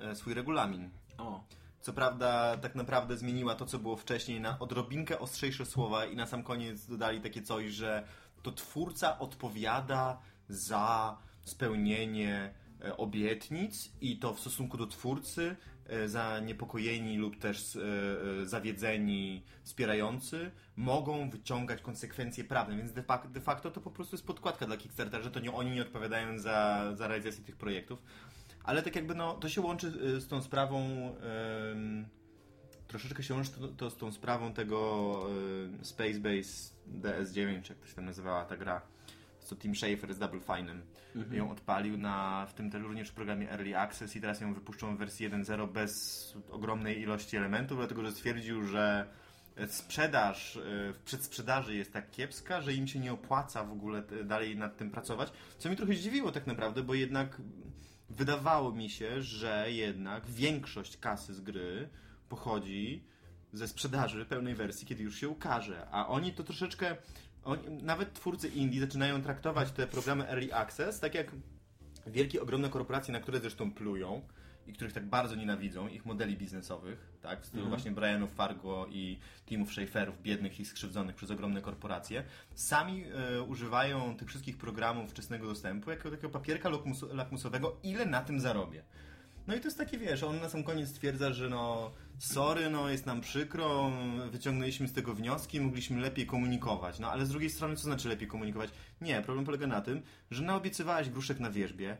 e, swój regulamin. O, Co prawda, tak naprawdę zmieniła to, co było wcześniej na odrobinkę ostrzejsze słowa i na sam koniec dodali takie coś, że to twórca odpowiada za spełnienie e, obietnic i to w stosunku do twórcy e, zaniepokojeni lub też e, zawiedzeni wspierający mogą wyciągać konsekwencje prawne, więc de, facto to po prostu jest podkładka dla Kickstartera, że to nie oni nie odpowiadają za, za realizację tych projektów. Ale tak jakby no, to się łączy z tą sprawą. ym, troszeczkę się łączy to, to z tą sprawą tego y, Space Base DS9, czy jak to się tam nazywała ta gra. Co Tim Schafer z Double Fine'em ją odpalił na, w tym też również programie Early Access i teraz ją wypuszczą w wersji 1.0 bez ogromnej ilości elementów, dlatego że stwierdził, że sprzedaż y, w przedsprzedaży jest tak kiepska, że im się nie opłaca w ogóle t- dalej nad tym pracować. Co mnie trochę zdziwiło tak naprawdę, bo jednak wydawało mi się, że jednak większość kasy z gry pochodzi ze sprzedaży pełnej wersji, kiedy już się ukaże. A oni to troszeczkę oni, nawet twórcy indie zaczynają traktować te programy Early Access tak jak wielkie, ogromne korporacje, na które zresztą plują i których tak bardzo nienawidzą, ich modeli biznesowych, tak, w stylu Mhm. właśnie Brianów Fargo i Timów Schaeferów, biednych i skrzywdzonych przez ogromne korporacje, sami e, używają tych wszystkich programów wczesnego dostępu jako takiego papierka lakmusowego, ile na tym zarobię. No i to jest takie, wiesz, on na sam koniec stwierdza, że no sorry, no jest nam przykro, wyciągnęliśmy z tego wnioski, mogliśmy lepiej komunikować. No ale z drugiej strony, co znaczy lepiej komunikować? Nie, problem polega na tym, że naobiecywałeś gruszek na wierzbie,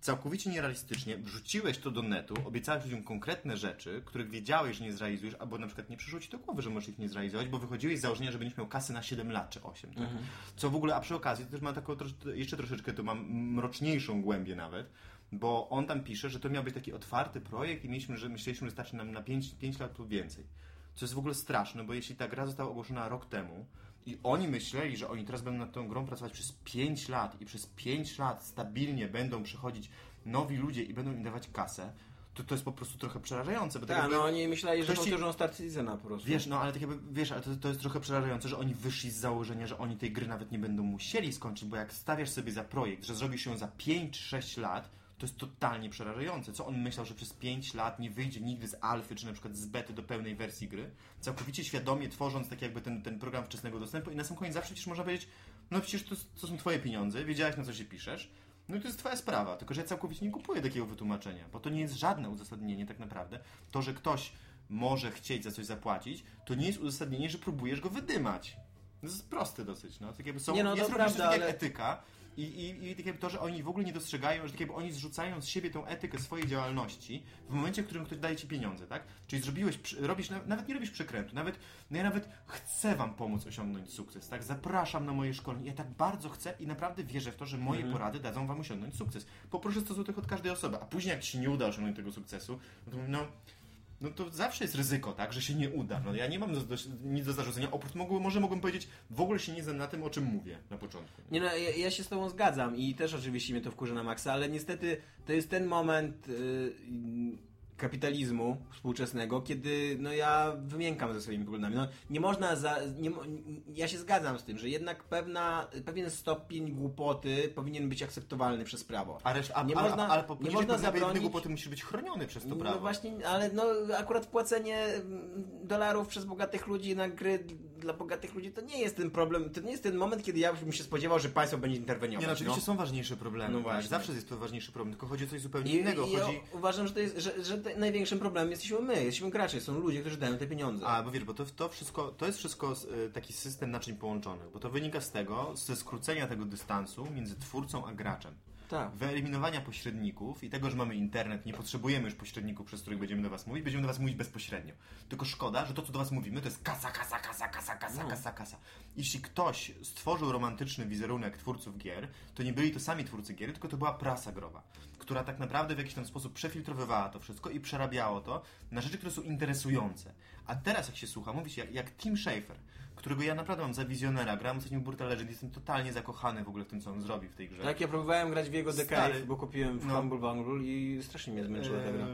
całkowicie nierealistycznie, wrzuciłeś to do netu, obiecałeś ludziom konkretne rzeczy, których wiedziałeś, że nie zrealizujesz, albo na przykład nie przyszło ci do głowy, że możesz ich nie zrealizować, bo wychodziłeś z założenia, że będziesz miał kasy na 7 lat czy 8. Tak? Co w ogóle, a przy okazji to też ma taką jeszcze troszeczkę, to mam mroczniejszą głębię nawet, bo on tam pisze, że to miał być taki otwarty projekt i mieliśmy, że myśleliśmy, że starczy nam na 5, 5 lat lub więcej. Co jest w ogóle straszne, bo jeśli ta gra została ogłoszona rok temu i oni myśleli, że oni teraz będą nad tą grą pracować przez 5 lat i przez 5 lat stabilnie będą przychodzić nowi ludzie i będą im dawać kasę, to to jest po prostu trochę przerażające. Bo tak Tak, no oni myśleli, że ktoś ci- powtórzą Star Citizena po prostu. Wiesz, no ale tak jakby, wiesz, ale to, to jest trochę przerażające, że oni wyszli z założenia, że oni tej gry nawet nie będą musieli skończyć, bo jak stawiasz sobie za projekt, że zrobisz ją za 5-6 lat, to jest totalnie przerażające. Co on myślał, że przez 5 lat nie wyjdzie nigdy z alfy, czy na przykład z bety do pełnej wersji gry, całkowicie świadomie tworząc tak jakby ten, ten program wczesnego dostępu i na sam koniec zawsze przecież można powiedzieć, no przecież to, to są twoje pieniądze, wiedziałeś na co się piszesz, no i to jest twoja sprawa, tylko że ja całkowicie nie kupuję takiego wytłumaczenia, bo to nie jest żadne uzasadnienie tak naprawdę. To, że ktoś może chcieć za coś zapłacić, to nie jest uzasadnienie, że próbujesz go wydymać. To jest proste dosyć, no. Tak jakby są, Nie, no, jest prawda, tak jak ale- etyka i, i, i tak jakby to, że oni w ogóle nie dostrzegają, że tak jakby oni zrzucają z siebie tą etykę swojej działalności w momencie, w którym ktoś daje ci pieniądze, tak? Czyli zrobiłeś, robisz, na- nawet nie robisz przekrętu, nawet, no ja nawet chcę wam pomóc osiągnąć sukces, tak? Zapraszam na moje szkolenie, ja tak bardzo chcę i naprawdę wierzę w to, że moje Mhm. porady dadzą wam osiągnąć sukces. Poproszę 100 zł od każdej osoby, a później jak ci się nie uda osiągnąć tego sukcesu, no to no no to zawsze jest ryzyko, tak, że się nie uda. No ja nie mam do, do, nic do zarzucenia, oprócz mogły, może mogłem powiedzieć, w ogóle się nie znam na tym, o czym mówię na początku. Nie no, ja, ja się z Tobą zgadzam i też oczywiście mnie to wkurza na maksa, ale niestety to jest ten moment y, kapitalizmu współczesnego, kiedy no ja wymiękam ze swoimi poglądami. No, nie można za, nie, ja się zgadzam z tym, że jednak pewna, pewien stopień głupoty powinien być akceptowalny przez prawo. A reszta, a, Nie a, można- ale po, nie można zabronić- potem musisz być chroniony przez to prawo. No właśnie, ale no akurat płacenie dolarów przez bogatych ludzi na gry dla bogatych ludzi to nie jest ten problem, to nie jest ten moment, kiedy ja bym się spodziewał, że państwo będzie interweniować. Nie, no, oczywiście no. są ważniejsze problemy. No tak? właśnie. Zawsze jest to ważniejszy problem, tylko chodzi o coś zupełnie I, innego. i Chodzi... ja uważam, że to jest, że, że największym problemem jesteśmy my, jesteśmy gracze, są ludzie, którzy dają te pieniądze. A, bo wiesz, bo to, to wszystko, to jest wszystko y, taki system naczyń połączonych, bo to wynika z tego, ze skrócenia tego dystansu między twórcą a graczem. Tak. Wyeliminowania pośredników i tego, że mamy internet, nie potrzebujemy już pośredników, przez których będziemy do Was mówić, będziemy do Was mówić bezpośrednio. Tylko szkoda, że to, co do Was mówimy, to jest kasa, kasa, kasa, kasa, kasa, kasa, kasa. Jeśli ktoś stworzył romantyczny wizerunek twórców gier, to nie byli to sami twórcy gier, tylko to była prasa growa, która tak naprawdę w jakiś tam sposób przefiltrowywała to wszystko i przerabiało to na rzeczy, które są interesujące. A teraz, jak się słucha, mówi się jak, jak Tim Schafer, którego ja naprawdę mam za wizjonera, gram ostatnio Brutal Legend, jestem totalnie zakochany w ogóle w tym, co on zrobi w tej grze. Tak, ja próbowałem grać w jego. Cave, bo kupiłem w No. Humble Bundle i strasznie mnie zmęczyła ta gra.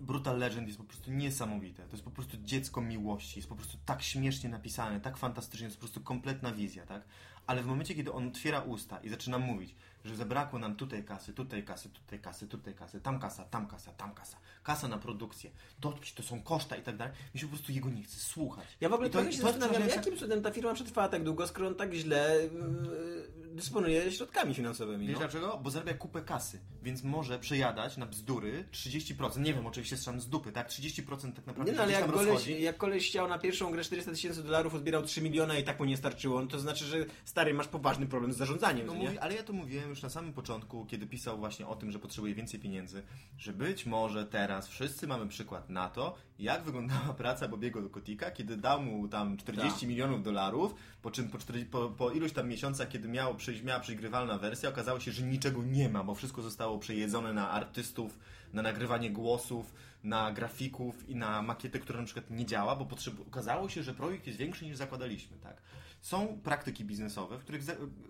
Brutal Legend jest po prostu niesamowite. To jest po prostu dziecko miłości. Jest po prostu tak śmiesznie napisane, tak fantastycznie. jest po prostu kompletna wizja, tak? Ale w momencie, kiedy on otwiera usta i zaczyna mówić, że zabrakło nam tutaj kasy, tutaj kasy, tutaj kasy, tutaj kasy, tam kasa, tam kasa, tam kasa, kasa na produkcję, to, to są koszta i tak dalej, mi się po prostu jego nie chce słuchać. Ja w ogóle I to- się to jest zastanawiam, przerażające- jakim cudem ta firma przetrwała tak długo, skoro on tak źle yy, dysponuje środkami finansowymi. Wiesz No. dlaczego? Bo zarabia kupę kasy, więc może przejadać na bzdury 30%. Nie wiem, oczywiście strzelam z dupy, tak? 30% tak naprawdę Nie no, ale jak koleś, rozchodzi. jak koleś chciał na pierwszą grę 400 tysięcy dolarów, odbierał 3 miliona i tak mu nie starczyło, no to znaczy, że stary, masz poważny problem z zarządzaniem, No nie? mówi, ale ja to mówiłem już na samym początku, kiedy pisał właśnie o tym, że potrzebuje więcej pieniędzy, że być może teraz wszyscy mamy przykład na to, jak wyglądała praca Bobiego Kotika, kiedy dał mu tam 40 Tak. milionów dolarów, po czym po, 40, po, po iluś tam miesiącach, kiedy miało przyjść, miała przyjść grywalna wersja, okazało się, że niczego nie ma, bo wszystko zostało przejedzone na artystów, na nagrywanie głosów, na grafików i na makietę, która na przykład nie działa, bo potrzeb... okazało się, że projekt jest większy niż zakładaliśmy, tak? Są praktyki biznesowe, w których,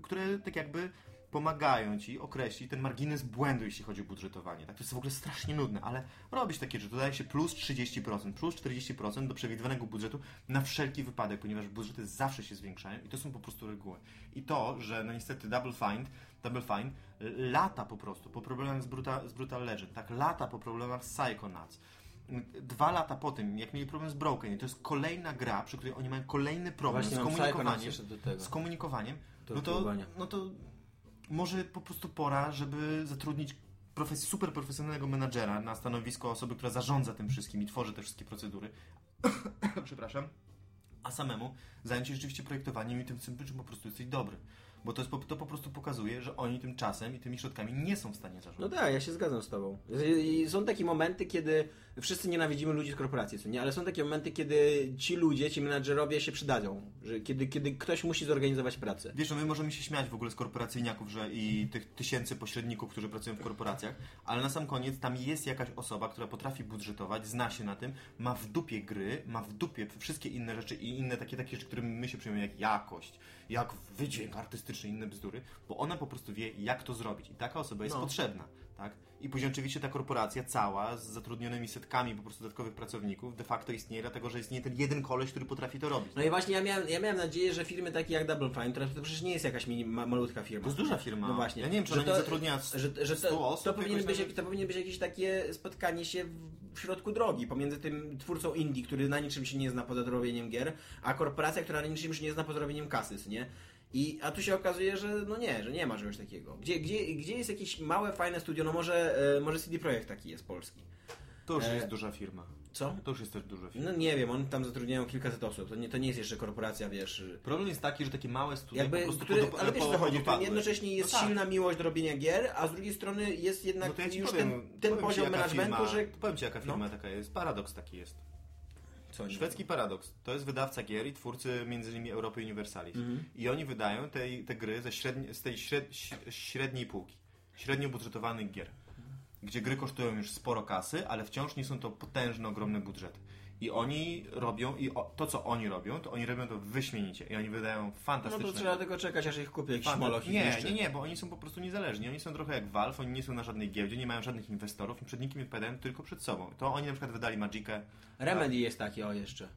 które tak jakby pomagają ci określić ten margines błędu, jeśli chodzi o budżetowanie. Tak? To jest w ogóle strasznie nudne, ale robisz takie rzeczy. Dodaje się plus 30%, plus 40% do przewidywanego budżetu na wszelki wypadek, ponieważ budżety zawsze się zwiększają i to są po prostu reguły. I to, że no niestety Double Find, Double Fine lata po prostu po problemach z Brutal, z Brutal Legend, tak? Lata po problemach z Psychonauts dwa lata po tym, jak mieli problem z Broken, to jest kolejna gra, przy której oni mają kolejny problem Właśnie z komunikowaniem. Z komunikowaniem. No, to, no to może po prostu pora, żeby zatrudnić profes- super profesjonalnego menadżera na stanowisko osoby, która zarządza tym wszystkim i tworzy te wszystkie procedury. [COUGHS] Przepraszam. A samemu zająć się rzeczywiście projektowaniem i tym, czym po prostu jesteś dobry. Bo to, jest, po- to po prostu pokazuje, że oni tym czasem i tymi środkami nie są w stanie No zarządzać. tak, ja się zgadzam z tobą. Są takie momenty, kiedy wszyscy nienawidzimy ludzi z korporacji, co nie? Ale są takie momenty, kiedy ci ludzie, ci menadżerowie się przydadzą. Że kiedy, kiedy ktoś musi zorganizować pracę. Wiesz, no my możemy się śmiać w ogóle z korporacyjniaków że i tych tysięcy pośredników, którzy pracują w korporacjach, ale na sam koniec tam jest jakaś osoba, która potrafi budżetować, zna się na tym, ma w dupie gry, ma w dupie wszystkie inne rzeczy i inne takie, takie rzeczy, którymi my się przyjmujemy, jak jakość, jak wydźwięk artystyczny, inne bzdury, bo ona po prostu wie, jak to zrobić i taka osoba jest No. potrzebna, tak? I później oczywiście ta korporacja cała z zatrudnionymi setkami po prostu dodatkowych pracowników de facto istnieje, dlatego że istnieje ten jeden koleś, który potrafi to robić. No i właśnie ja miałem, ja miałem nadzieję, że firmy takie jak Double Fine, to przecież nie jest jakaś mini, ma, malutka firma. To jest duża firma. No właśnie. Ja nie wiem, czy Że ona nie to- zatrudnia że, że 100 to, osób. to, powinien być, to powinien być jakieś takie spotkanie się w, środku drogi pomiędzy tym twórcą indie, który na niczym się nie zna poza robieniem gier, a korporacja, która na niczym się nie zna poza robieniem kasy, nie? I, a tu się okazuje, że no nie, że nie ma czegoś takiego. Gdzie, gdzie, gdzie jest jakieś małe, fajne studio? No może, e, może CD Projekt taki jest polski. To już E, jest duża firma. Co? To już jest też duża firma. No nie wiem, oni tam zatrudniają kilkaset osób. To nie, to nie jest jeszcze korporacja, wiesz... Problem jest taki, że takie małe studia Jakby, po prostu które, podop- ale wiesz co chodzi, jednocześnie jest No tak. silna miłość do robienia gier, a z drugiej strony jest jednak No ja już powiem, ten, ten powiem poziom managementu, firma, że... Powiem ci, jaka No. firma taka jest. Paradoks taki jest. Co? Szwedzki Paradoks. To jest wydawca gier i twórcy między innymi Europy Universalis. Mhm. I oni wydają te, te gry ze średni, z tej śred, średniej półki. Średnio budżetowanych gier. Gdzie gry kosztują już sporo kasy, ale wciąż nie są to potężne, ogromne budżety. I oni robią, i o, to co oni robią, to oni robią to wyśmienicie. I oni wydają No fantastyczne to trzeba tylko czekać, aż ich kupię jakiś Fanta- moloch Nie, nie, nie, bo oni są po prostu niezależni. Oni są trochę jak Valve, oni nie są na żadnej giełdzie, nie mają żadnych inwestorów i przed nikim nie odpowiadają tylko przed sobą. To oni na przykład wydali Magicę. Remedy jest takie, o jeszcze.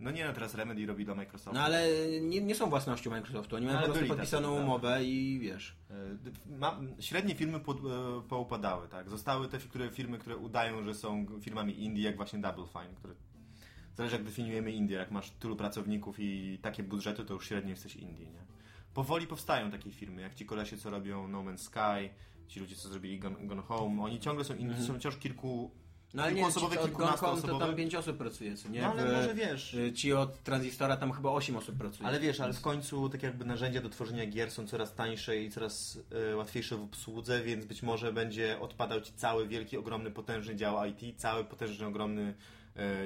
No nie, no teraz Remedy robi dla Microsoftu. No ale nie, nie są własnością Microsoftu, oni mają Ale po prostu podpisaną tacy, tak. umowę i wiesz... E, Ma, średnie firmy pod, e, poupadały, tak. Zostały te które, firmy, które udają, że są firmami indie, jak właśnie Double Fine, które... Zależy jak definiujemy Indię, jak masz tylu pracowników i takie budżety, to już średnio jesteś indie, nie? Powoli powstają takie firmy, jak ci kolesie, co robią No Man's Sky, ci ludzie, co zrobili Gone, Gone Home, oni ciągle są indie, są wciąż kilku... No ale nie, ci kilkuosobowe, od Goncom to tam pięć osób pracuje, co nie? No ale W- może wiesz... y, Ci od Transistora tam chyba osiem osób pracuje. Ale wiesz, ale w końcu tak jakby narzędzia do tworzenia gier są coraz tańsze i coraz e, łatwiejsze w obsłudze, więc być może będzie odpadał ci cały wielki, ogromny, potężny dział IT, cały potężny, ogromny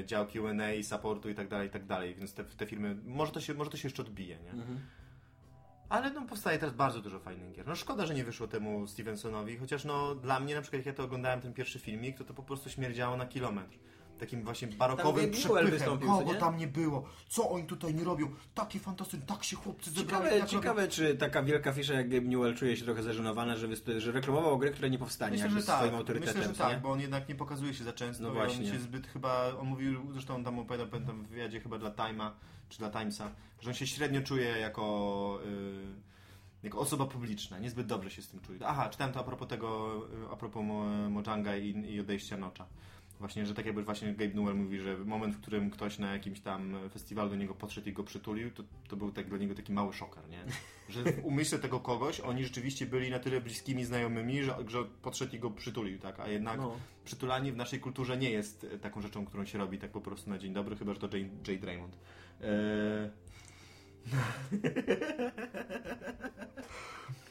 dział Q&A, supportu i tak dalej, i tak dalej, więc te, te firmy, może to się, może to się jeszcze odbije, nie? Mhm. Ale no powstaje teraz bardzo dużo fajnych gier. No szkoda, że nie wyszło temu Stevensonowi, chociaż no dla mnie na przykład jak ja to oglądałem ten pierwszy filmik, to to po prostu śmierdziało na kilometr. Takim właśnie barokowym przepychem. Kogo nie? tam nie było? Co oni tutaj nie robią? Takie fantastyczne, tak się chłopcy zebrali. Ciekawe, tak ciekawe czy taka wielka fisza jak Gabe Newell czuje się trochę zażenowana, że, że reklamował grę, która nie powstanie Myślę, że tak. swoim autorytetem. Myślę, że co nie? tak, bo on jednak nie pokazuje się za często. No właśnie. On się zbyt chyba, on mówił, zresztą on tam opowiadał, pamiętam w wywiadzie chyba dla Time'a, czy dla Timesa, że on się średnio czuje jako, y, jako osoba publiczna. Niezbyt dobrze się z tym czuje. Aha, czytałem to a propos tego, y, a propos Mo- Mojanga i, i odejścia Nocza. Właśnie, że tak jakby właśnie Gabe Newell mówi, że moment, w którym ktoś na jakimś tam festiwalu do niego podszedł i go przytulił, to, to był tak dla niego taki mały szoker, nie? Że w umyśle tego kogoś oni rzeczywiście byli na tyle bliskimi znajomymi, że, że podszedł i go przytulił, tak? A jednak No. przytulanie w naszej kulturze nie jest e, taką rzeczą, którą się robi tak po prostu na dzień dobry, chyba że to Jay, Jay Draymond. Eee, [LAUGHS] [LAUGHS]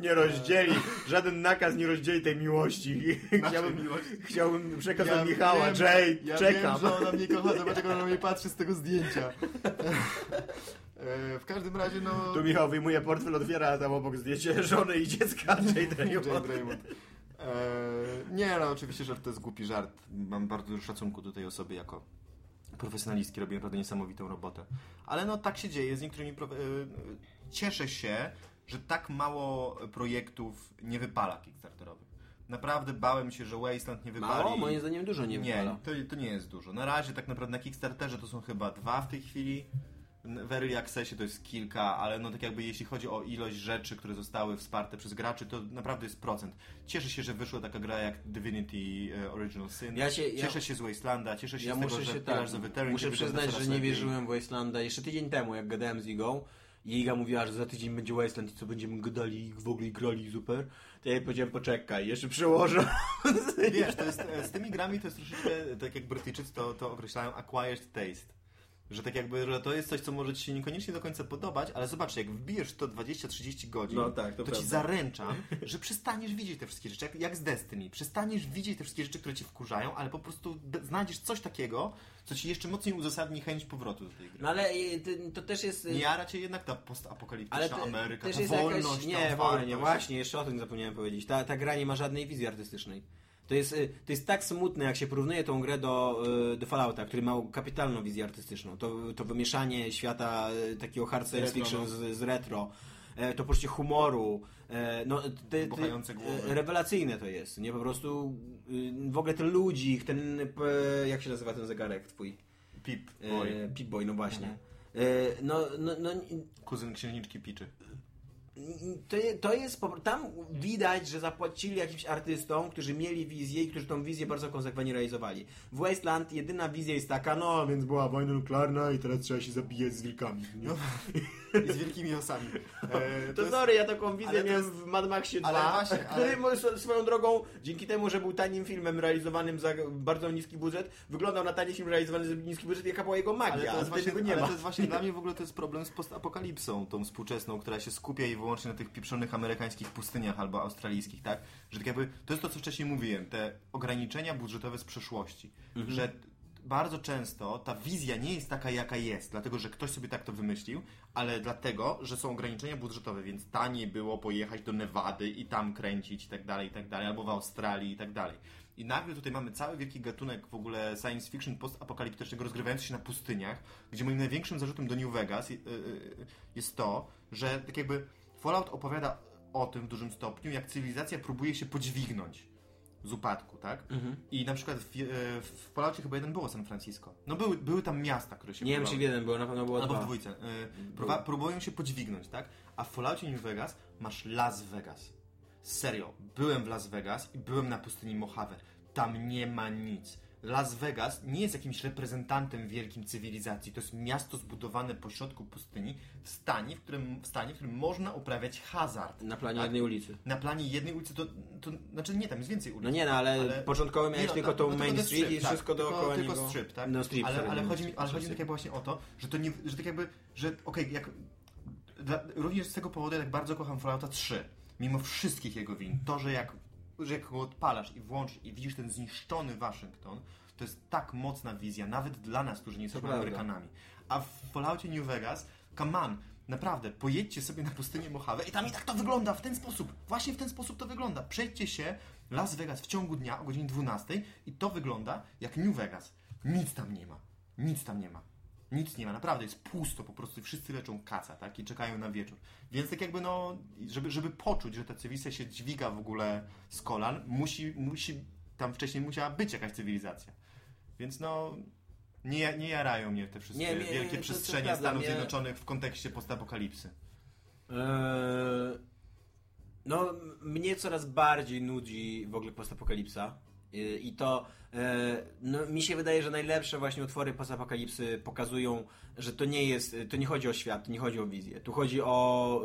Nie rozdzieli, żaden nakaz nie rozdzieli tej miłości. Chciałbym miłość. chciałbym przekaz Ja od Michała, wiem, Jay, ja czekam. wiem, że ona mnie kocha, zobacz jak ona na mnie patrzy z tego zdjęcia. Eee, [LAUGHS] w każdym razie, no... Tu Michał wyjmuje portfel, otwiera a tam obok zdjęcie [LAUGHS] żony i dziecka Jay [LAUGHS] Jay Draymond. Draymond. Eee, nie, no oczywiście, że to jest głupi żart. Mam bardzo dużo szacunku do tej osoby jako profesjonalistki, robi naprawdę niesamowitą robotę. Ale no tak się dzieje z niektórymi... Pro... e, Cieszę się, że tak mało projektów nie wypala Kickstarterowych. Naprawdę bałem się, że Wasteland nie wypali. Mało? Moim zdaniem dużo nie Nie, wypala. to, to nie jest dużo. Na razie tak naprawdę na Kickstarterze to są chyba dwa w tej chwili. W Early Accessie to jest kilka, ale no tak jakby jeśli chodzi o ilość rzeczy, które zostały wsparte przez graczy, to naprawdę jest procent. Cieszę się, że wyszła taka gra jak Divinity e, Original Sin. Ja się- ja- Cieszę się z Wastelanda, cieszę się Ja z muszę tego, że się Pillars tak, of Eternity muszę przyznać, że nie wierzyłem w Wastelanda. Jeszcze tydzień temu, jak gadałem z Igą, i Iga mówiła, że za tydzień będzie Wasteland i co będziemy gadali i w ogóle grali super, to ja jej powiedziałem, poczekaj, jeszcze przełożę. Wiesz, to jest, e, z tymi grami to jest troszeczkę, tak jak Brytyjczycy to, to określają, acquired taste. Że tak jakby, że to jest coś, co może ci się niekoniecznie do końca podobać, ale zobacz, jak wbijesz to 20-30 godzin, No tak, to ci prawda. zaręczam, [LAUGHS] że przestaniesz widzieć te wszystkie rzeczy, jak, jak z Destiny. Przestaniesz widzieć te wszystkie rzeczy, które cię wkurzają, ale po prostu znajdziesz coś takiego, co ci jeszcze mocniej uzasadni chęć powrotu do tej gry. No ale y, to też jest... y, Nie jara cię jednak ta postapokaliptyczna Ameryka, ta jest wolność, jakaś... ta Nie, w ogóle otwartość. nie, właśnie, jeszcze o tym zapomniałem powiedzieć. Ta, ta gra nie ma żadnej wizji artystycznej. To jest, y, to jest tak smutne, jak się porównuje tą grę do, y, do Fallouta, który ma kapitalną wizję artystyczną. To, to wymieszanie świata y, takiego hard science fiction no. z, z retro, e, to poczucie humoru, e, no, te, te, e, rewelacyjne to jest. Nie po prostu w ogóle ten ludzik, ten, jak się nazywa ten zegarek twój? Pip, E, boy. Pip-Boy, no właśnie. Mhm. E, no, no, no, Kuzyn księżniczki Piczy. To, to jest, tam widać, że zapłacili jakimś artystom, którzy mieli wizję i którzy tą wizję bardzo konsekwentnie realizowali. W Wasteland jedyna wizja jest taka, no więc była wojna nuklearna i teraz trzeba się zabijać z wilkami. Nie? No, I z wielkimi osami. E, To, jest- sorry, ja taką wizję ale to miałem jest- w Mad Maxie 2, ale właśnie, ale- który swoją drogą, dzięki temu, że był tanim filmem realizowanym za bardzo niski budżet, wyglądał na tani film realizowany za niski budżet, jaka była jego magia, Ale to, jest właśnie, nie ale ma. to jest właśnie [LAUGHS] dla mnie w ogóle to jest problem z postapokalipsą, tą współczesną, która się skupia i wyłącznie na tych pieprzonych amerykańskich pustyniach albo australijskich, tak? Że tak jakby, to jest to, co wcześniej mówiłem, te ograniczenia budżetowe z przeszłości, Mhm. że bardzo często ta wizja nie jest taka, jaka jest, dlatego, że ktoś sobie tak to wymyślił, ale dlatego, że są ograniczenia budżetowe, więc taniej było pojechać do Nevady i tam kręcić i tak dalej, i tak dalej, albo w Australii i tak dalej. I nagle tutaj mamy cały wielki gatunek w ogóle science fiction postapokaliptycznego rozgrywający się na pustyniach, gdzie moim największym zarzutem do New Vegas y, y, y, jest to, że tak jakby Fallout opowiada o tym w dużym stopniu, jak cywilizacja próbuje się podźwignąć z upadku, tak? Mhm. I na przykład w, e, w Falloutie chyba jeden było San Francisco. No były, były tam miasta, które się Nie wiem, czy w jeden było, na pewno było Albo w dwa. dwójce. Y, próba, próbują się podźwignąć, tak? A w Falloutie New Vegas masz Las Vegas. Serio, byłem w Las Vegas i byłem na pustyni Mojave. Tam nie ma nic. Las Vegas nie jest jakimś reprezentantem wielkim cywilizacji. To jest miasto zbudowane pośrodku pustyni w stanie, w którym, w stanie, w którym można uprawiać hazard. Na planie Tak. jednej ulicy. Na planie jednej ulicy to, to... Znaczy nie, tam jest więcej ulic. No nie, no ale, Ale- początkowo miałeś no, tylko no, tą no, Main Street i tak, wszystko tylko, dookoła tylko niego. strip, tak? No strip, ale, ale, nie chodzi mi, ale chodzi mi tak właśnie o to, że to nie, że tak jakby, że okej, jak dla, również z tego powodu, jak bardzo kocham Fallouta 3, mimo wszystkich jego win, to, że jak, że jak go odpalasz i włączysz i widzisz ten zniszczony Waszyngton, to jest tak mocna wizja, nawet dla nas, którzy nie jesteśmy. Amerykanami. A w Falloutie New Vegas, come on, naprawdę, pojedźcie sobie na pustynię Mojave i tam i tak to wygląda w ten sposób. Właśnie w ten sposób to wygląda. Przejdźcie się Las Vegas w ciągu dnia o godzinie 12 i to wygląda jak New Vegas. Nic tam nie ma. Nic tam nie ma. Nic nie ma, naprawdę jest pusto po prostu wszyscy leczą kaca, tak? I czekają na wieczór. Więc tak jakby no, żeby, żeby poczuć, że ta cywilizacja się dźwiga w ogóle z kolan, musi, musi, tam wcześniej musiała być jakaś cywilizacja. Więc no, nie, nie jarają mnie te wszystkie Nie, mnie- wielkie to- to przestrzenie prawda, Stanów Zjednoczonych w kontekście postapokalipsy. Eee, no, mnie coraz bardziej nudzi w ogóle postapokalipsa. Yy, I to e, no, mi się wydaje, że najlepsze właśnie utwory postapokalipsy pokazują, że to nie jest, to nie chodzi o świat, to nie chodzi o wizję. Tu chodzi o,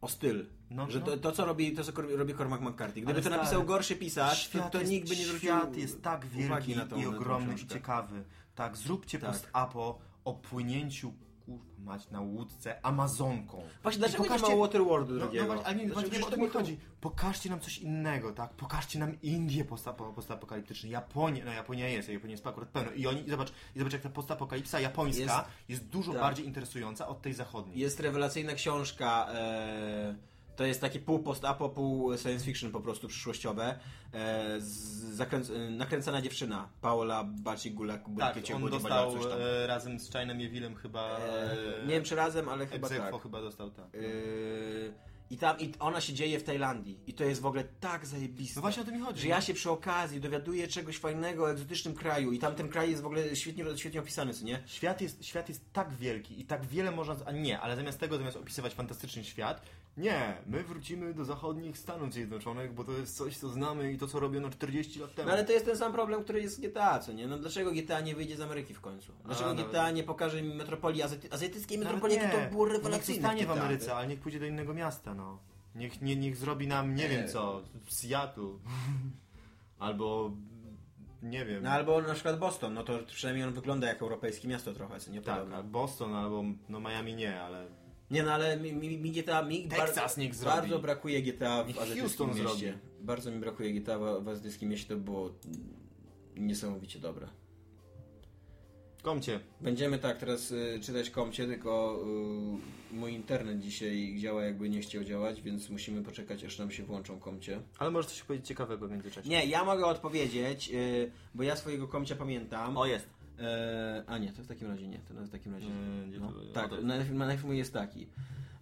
o styl. No, że no. To, to, co robi, to, co robi Cormac McCarthy. Gdyby Ale to napisał gorszy pisarz, to, to jest, nikt by nie zwrócił Świat jest tak wielki na tą, i ogromny i ciekawy. Tak, zróbcie Tak. post-apo o płynięciu kurwa mać na łódce Amazonką. Właśnie, dlaczego nie pokażcie- ma Waterworldu No, no drugiego? właśnie, ale nie, Znaczy, właśnie, nie o to mi chodzi. Pokażcie nam coś innego, tak? Pokażcie nam Indię postapo- postapokaliptyczną. Japonię, no Japonia jest, Japonia jest akurat pełno. I oni, i zobacz, i zobacz jak ta postapokalipsa japońska jest, Jest- dużo tak. bardziej interesująca od tej zachodniej. Jest rewelacyjna książka e, To jest takie pół post-apo, pół science fiction po prostu przyszłościowe. E, z- zakręc- e, nakręcana dziewczyna, Paola Bacigula, Tak, on dostał e, razem z Chinem Evillem chyba... E, E, nie wiem czy razem, ale chyba Egzekwo tak. chyba dostał, tak. Yy, I tam i ona się dzieje w Tajlandii. I to jest w ogóle tak zajebiste. No właśnie o to mi chodzi. Że ja się przy okazji dowiaduję czegoś fajnego o egzotycznym kraju i tam ten kraj jest w ogóle świetnie, świetnie opisany, co nie? Świat jest, świat jest tak wielki i tak wiele można... A nie, ale zamiast tego, zamiast opisywać fantastyczny świat, nie, my wrócimy do zachodnich Stanów Zjednoczonych, bo to jest coś, co znamy i to, co robiono 40 lat temu. No ale to jest ten sam problem, który jest z GTA, co nie? No dlaczego GTA nie wyjdzie z Ameryki w końcu? Dlaczego A, GTA nawet- nie pokaże mi metropolii azjaty- azjatyckiej metropolii, jakie to było rewelacyjne zostanie w GTA. Ameryce, ale niech pójdzie do innego miasta, no. Niech, nie, niech zrobi nam, nie, Nie. wiem co, Seattle. [LAUGHS] Albo, nie wiem. No albo na przykład Boston, no to przynajmniej on wygląda jak europejskie miasto trochę, co nie? tak, Podobno. Boston, albo, no Miami nie, ale... Nie no, ale mi, mi, mi GTA, mi niech zrobi. bardzo brakuje GTA w azjatyckim mieście. zrobi. Bardzo mi brakuje GTA w, w azjatyckim mieście, to było niesamowicie dobre. Komcie. Będziemy tak teraz y, czytać komcie, tylko y, mój internet dzisiaj działa jakby nie chciał działać, więc musimy poczekać aż nam się włączą komcie. Ale możesz coś powiedzieć ciekawego w międzyczasie. Nie, ja mogę odpowiedzieć, y, bo ja swojego komcia pamiętam. O, jest. E, a nie, to w takim razie nie, to w takim razie. Yy, gdzie no, to- tak, no to- najpierw, najpierw mój jest taki.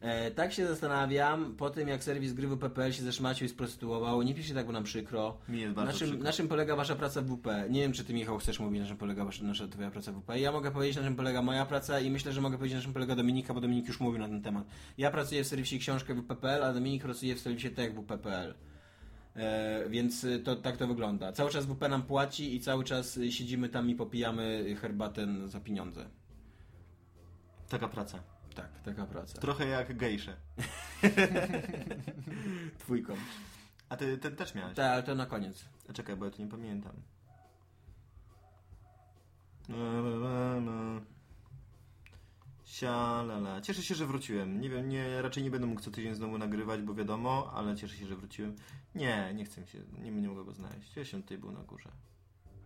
E, tak się zastanawiam, po tym jak serwis gry WP.pl się zeszmacił i sprostytuował, nie piszcie tak, bo nam przykro. Mi jest bardzo na, czym, przykro. na czym polega wasza praca w WP? Nie wiem, czy ty, Michał, chcesz mówić, na czym polega wasza, nasza twoja praca w WP. Ja mogę powiedzieć, na czym polega moja praca i myślę, że mogę powiedzieć, na czym polega Dominika, bo Dominik już mówił na ten temat. Ja pracuję w serwisie książkę WP.pl, a Dominik pracuje w serwisie tech WP.pl. E, więc y, to, tak to wygląda. Cały czas WP nam płaci i cały czas y, siedzimy tam i popijamy herbatę za pieniądze. Taka praca. Tak, taka praca. Trochę jak gejsze. [LAUGHS] Twój komp. A ty, ty też miałeś. Tak, ale to na koniec. A czekaj, bo ja to nie pamiętam. Sialala. Cieszę się, że wróciłem. Nie wiem, nie, raczej nie będę mógł co tydzień znowu nagrywać, bo wiadomo, ale cieszę się, że wróciłem. Nie, nie chcę mi się, nie, nie mogę go znaleźć. Ja się tutaj był na górze.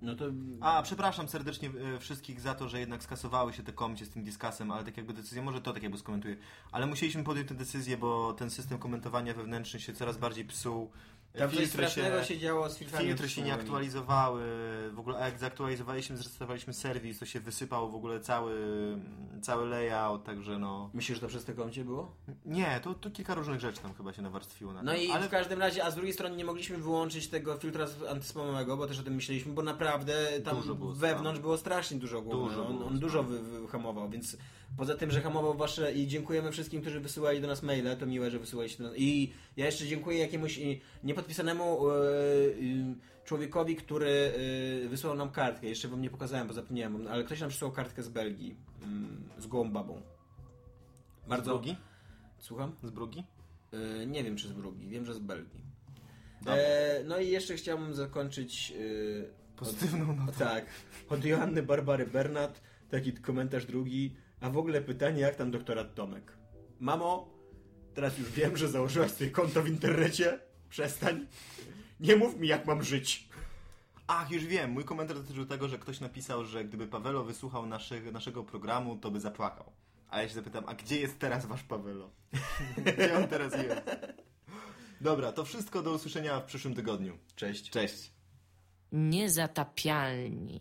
No to... A, przepraszam serdecznie e, wszystkich za to, że jednak skasowały się te komcie z tym diskasem, ale tak jakby decyzja, może to tak jakby skomentuję, ale musieliśmy podjąć tę decyzję, bo ten system komentowania wewnętrzny się coraz bardziej psuł. Tam coś Filtry strasznego się działo z filtrami. Filtry się nie aktualizowały, w ogóle a jak zaktualizowaliśmy, zrestartowaliśmy serwis, to się wysypał w ogóle cały, cały layout, także no... Myślisz, że to przez te komcie było? Nie, to, to kilka różnych rzeczy tam chyba się nawarstwiło na No tym, i ale w każdym razie, a z drugiej strony nie mogliśmy wyłączyć tego filtra z- antyspamowego, bo też o tym myśleliśmy, bo naprawdę tam było wewnątrz było strasznie dużo gówna. Dużo on on dużo spamu. wy, wyhamował, więc poza tym, że hamował wasze i dziękujemy wszystkim, którzy wysyłali do nas maile, to miłe, że wysyłaliście do nas. I ja jeszcze dziękuję jakiemuś y, niepodpisanemu y, y, człowiekowi, który y, wysłał nam kartkę. Jeszcze wam nie pokazałem, bo zapomniałem, ale ktoś nam przysłał kartkę z Belgii, y, z gołą babą. z Bardzo... Brugi? Słucham? Z Brugi? Y, nie wiem, czy z Brugi, wiem, że z Belgii. E, no i jeszcze chciałbym zakończyć. y, Pozytywną od, notą. Tak. Od Joanny Barbary Bernat, taki komentarz drugi. A w ogóle pytanie, jak tam doktorat Tomek? Mamo, teraz już wiem, że założyłaś sobie konto w internecie. Przestań. Nie mów mi, jak mam żyć. Ach, już wiem. Mój komentarz dotyczył tego, że ktoś napisał, że gdyby Pawelo wysłuchał naszego, naszego programu, to by zapłakał. A ja się zapytam, a gdzie jest teraz wasz Pawelo? [LAUGHS] gdzie on teraz jest? Dobra, to wszystko do usłyszenia w przyszłym tygodniu. Cześć. Cześć. Niezatapialni.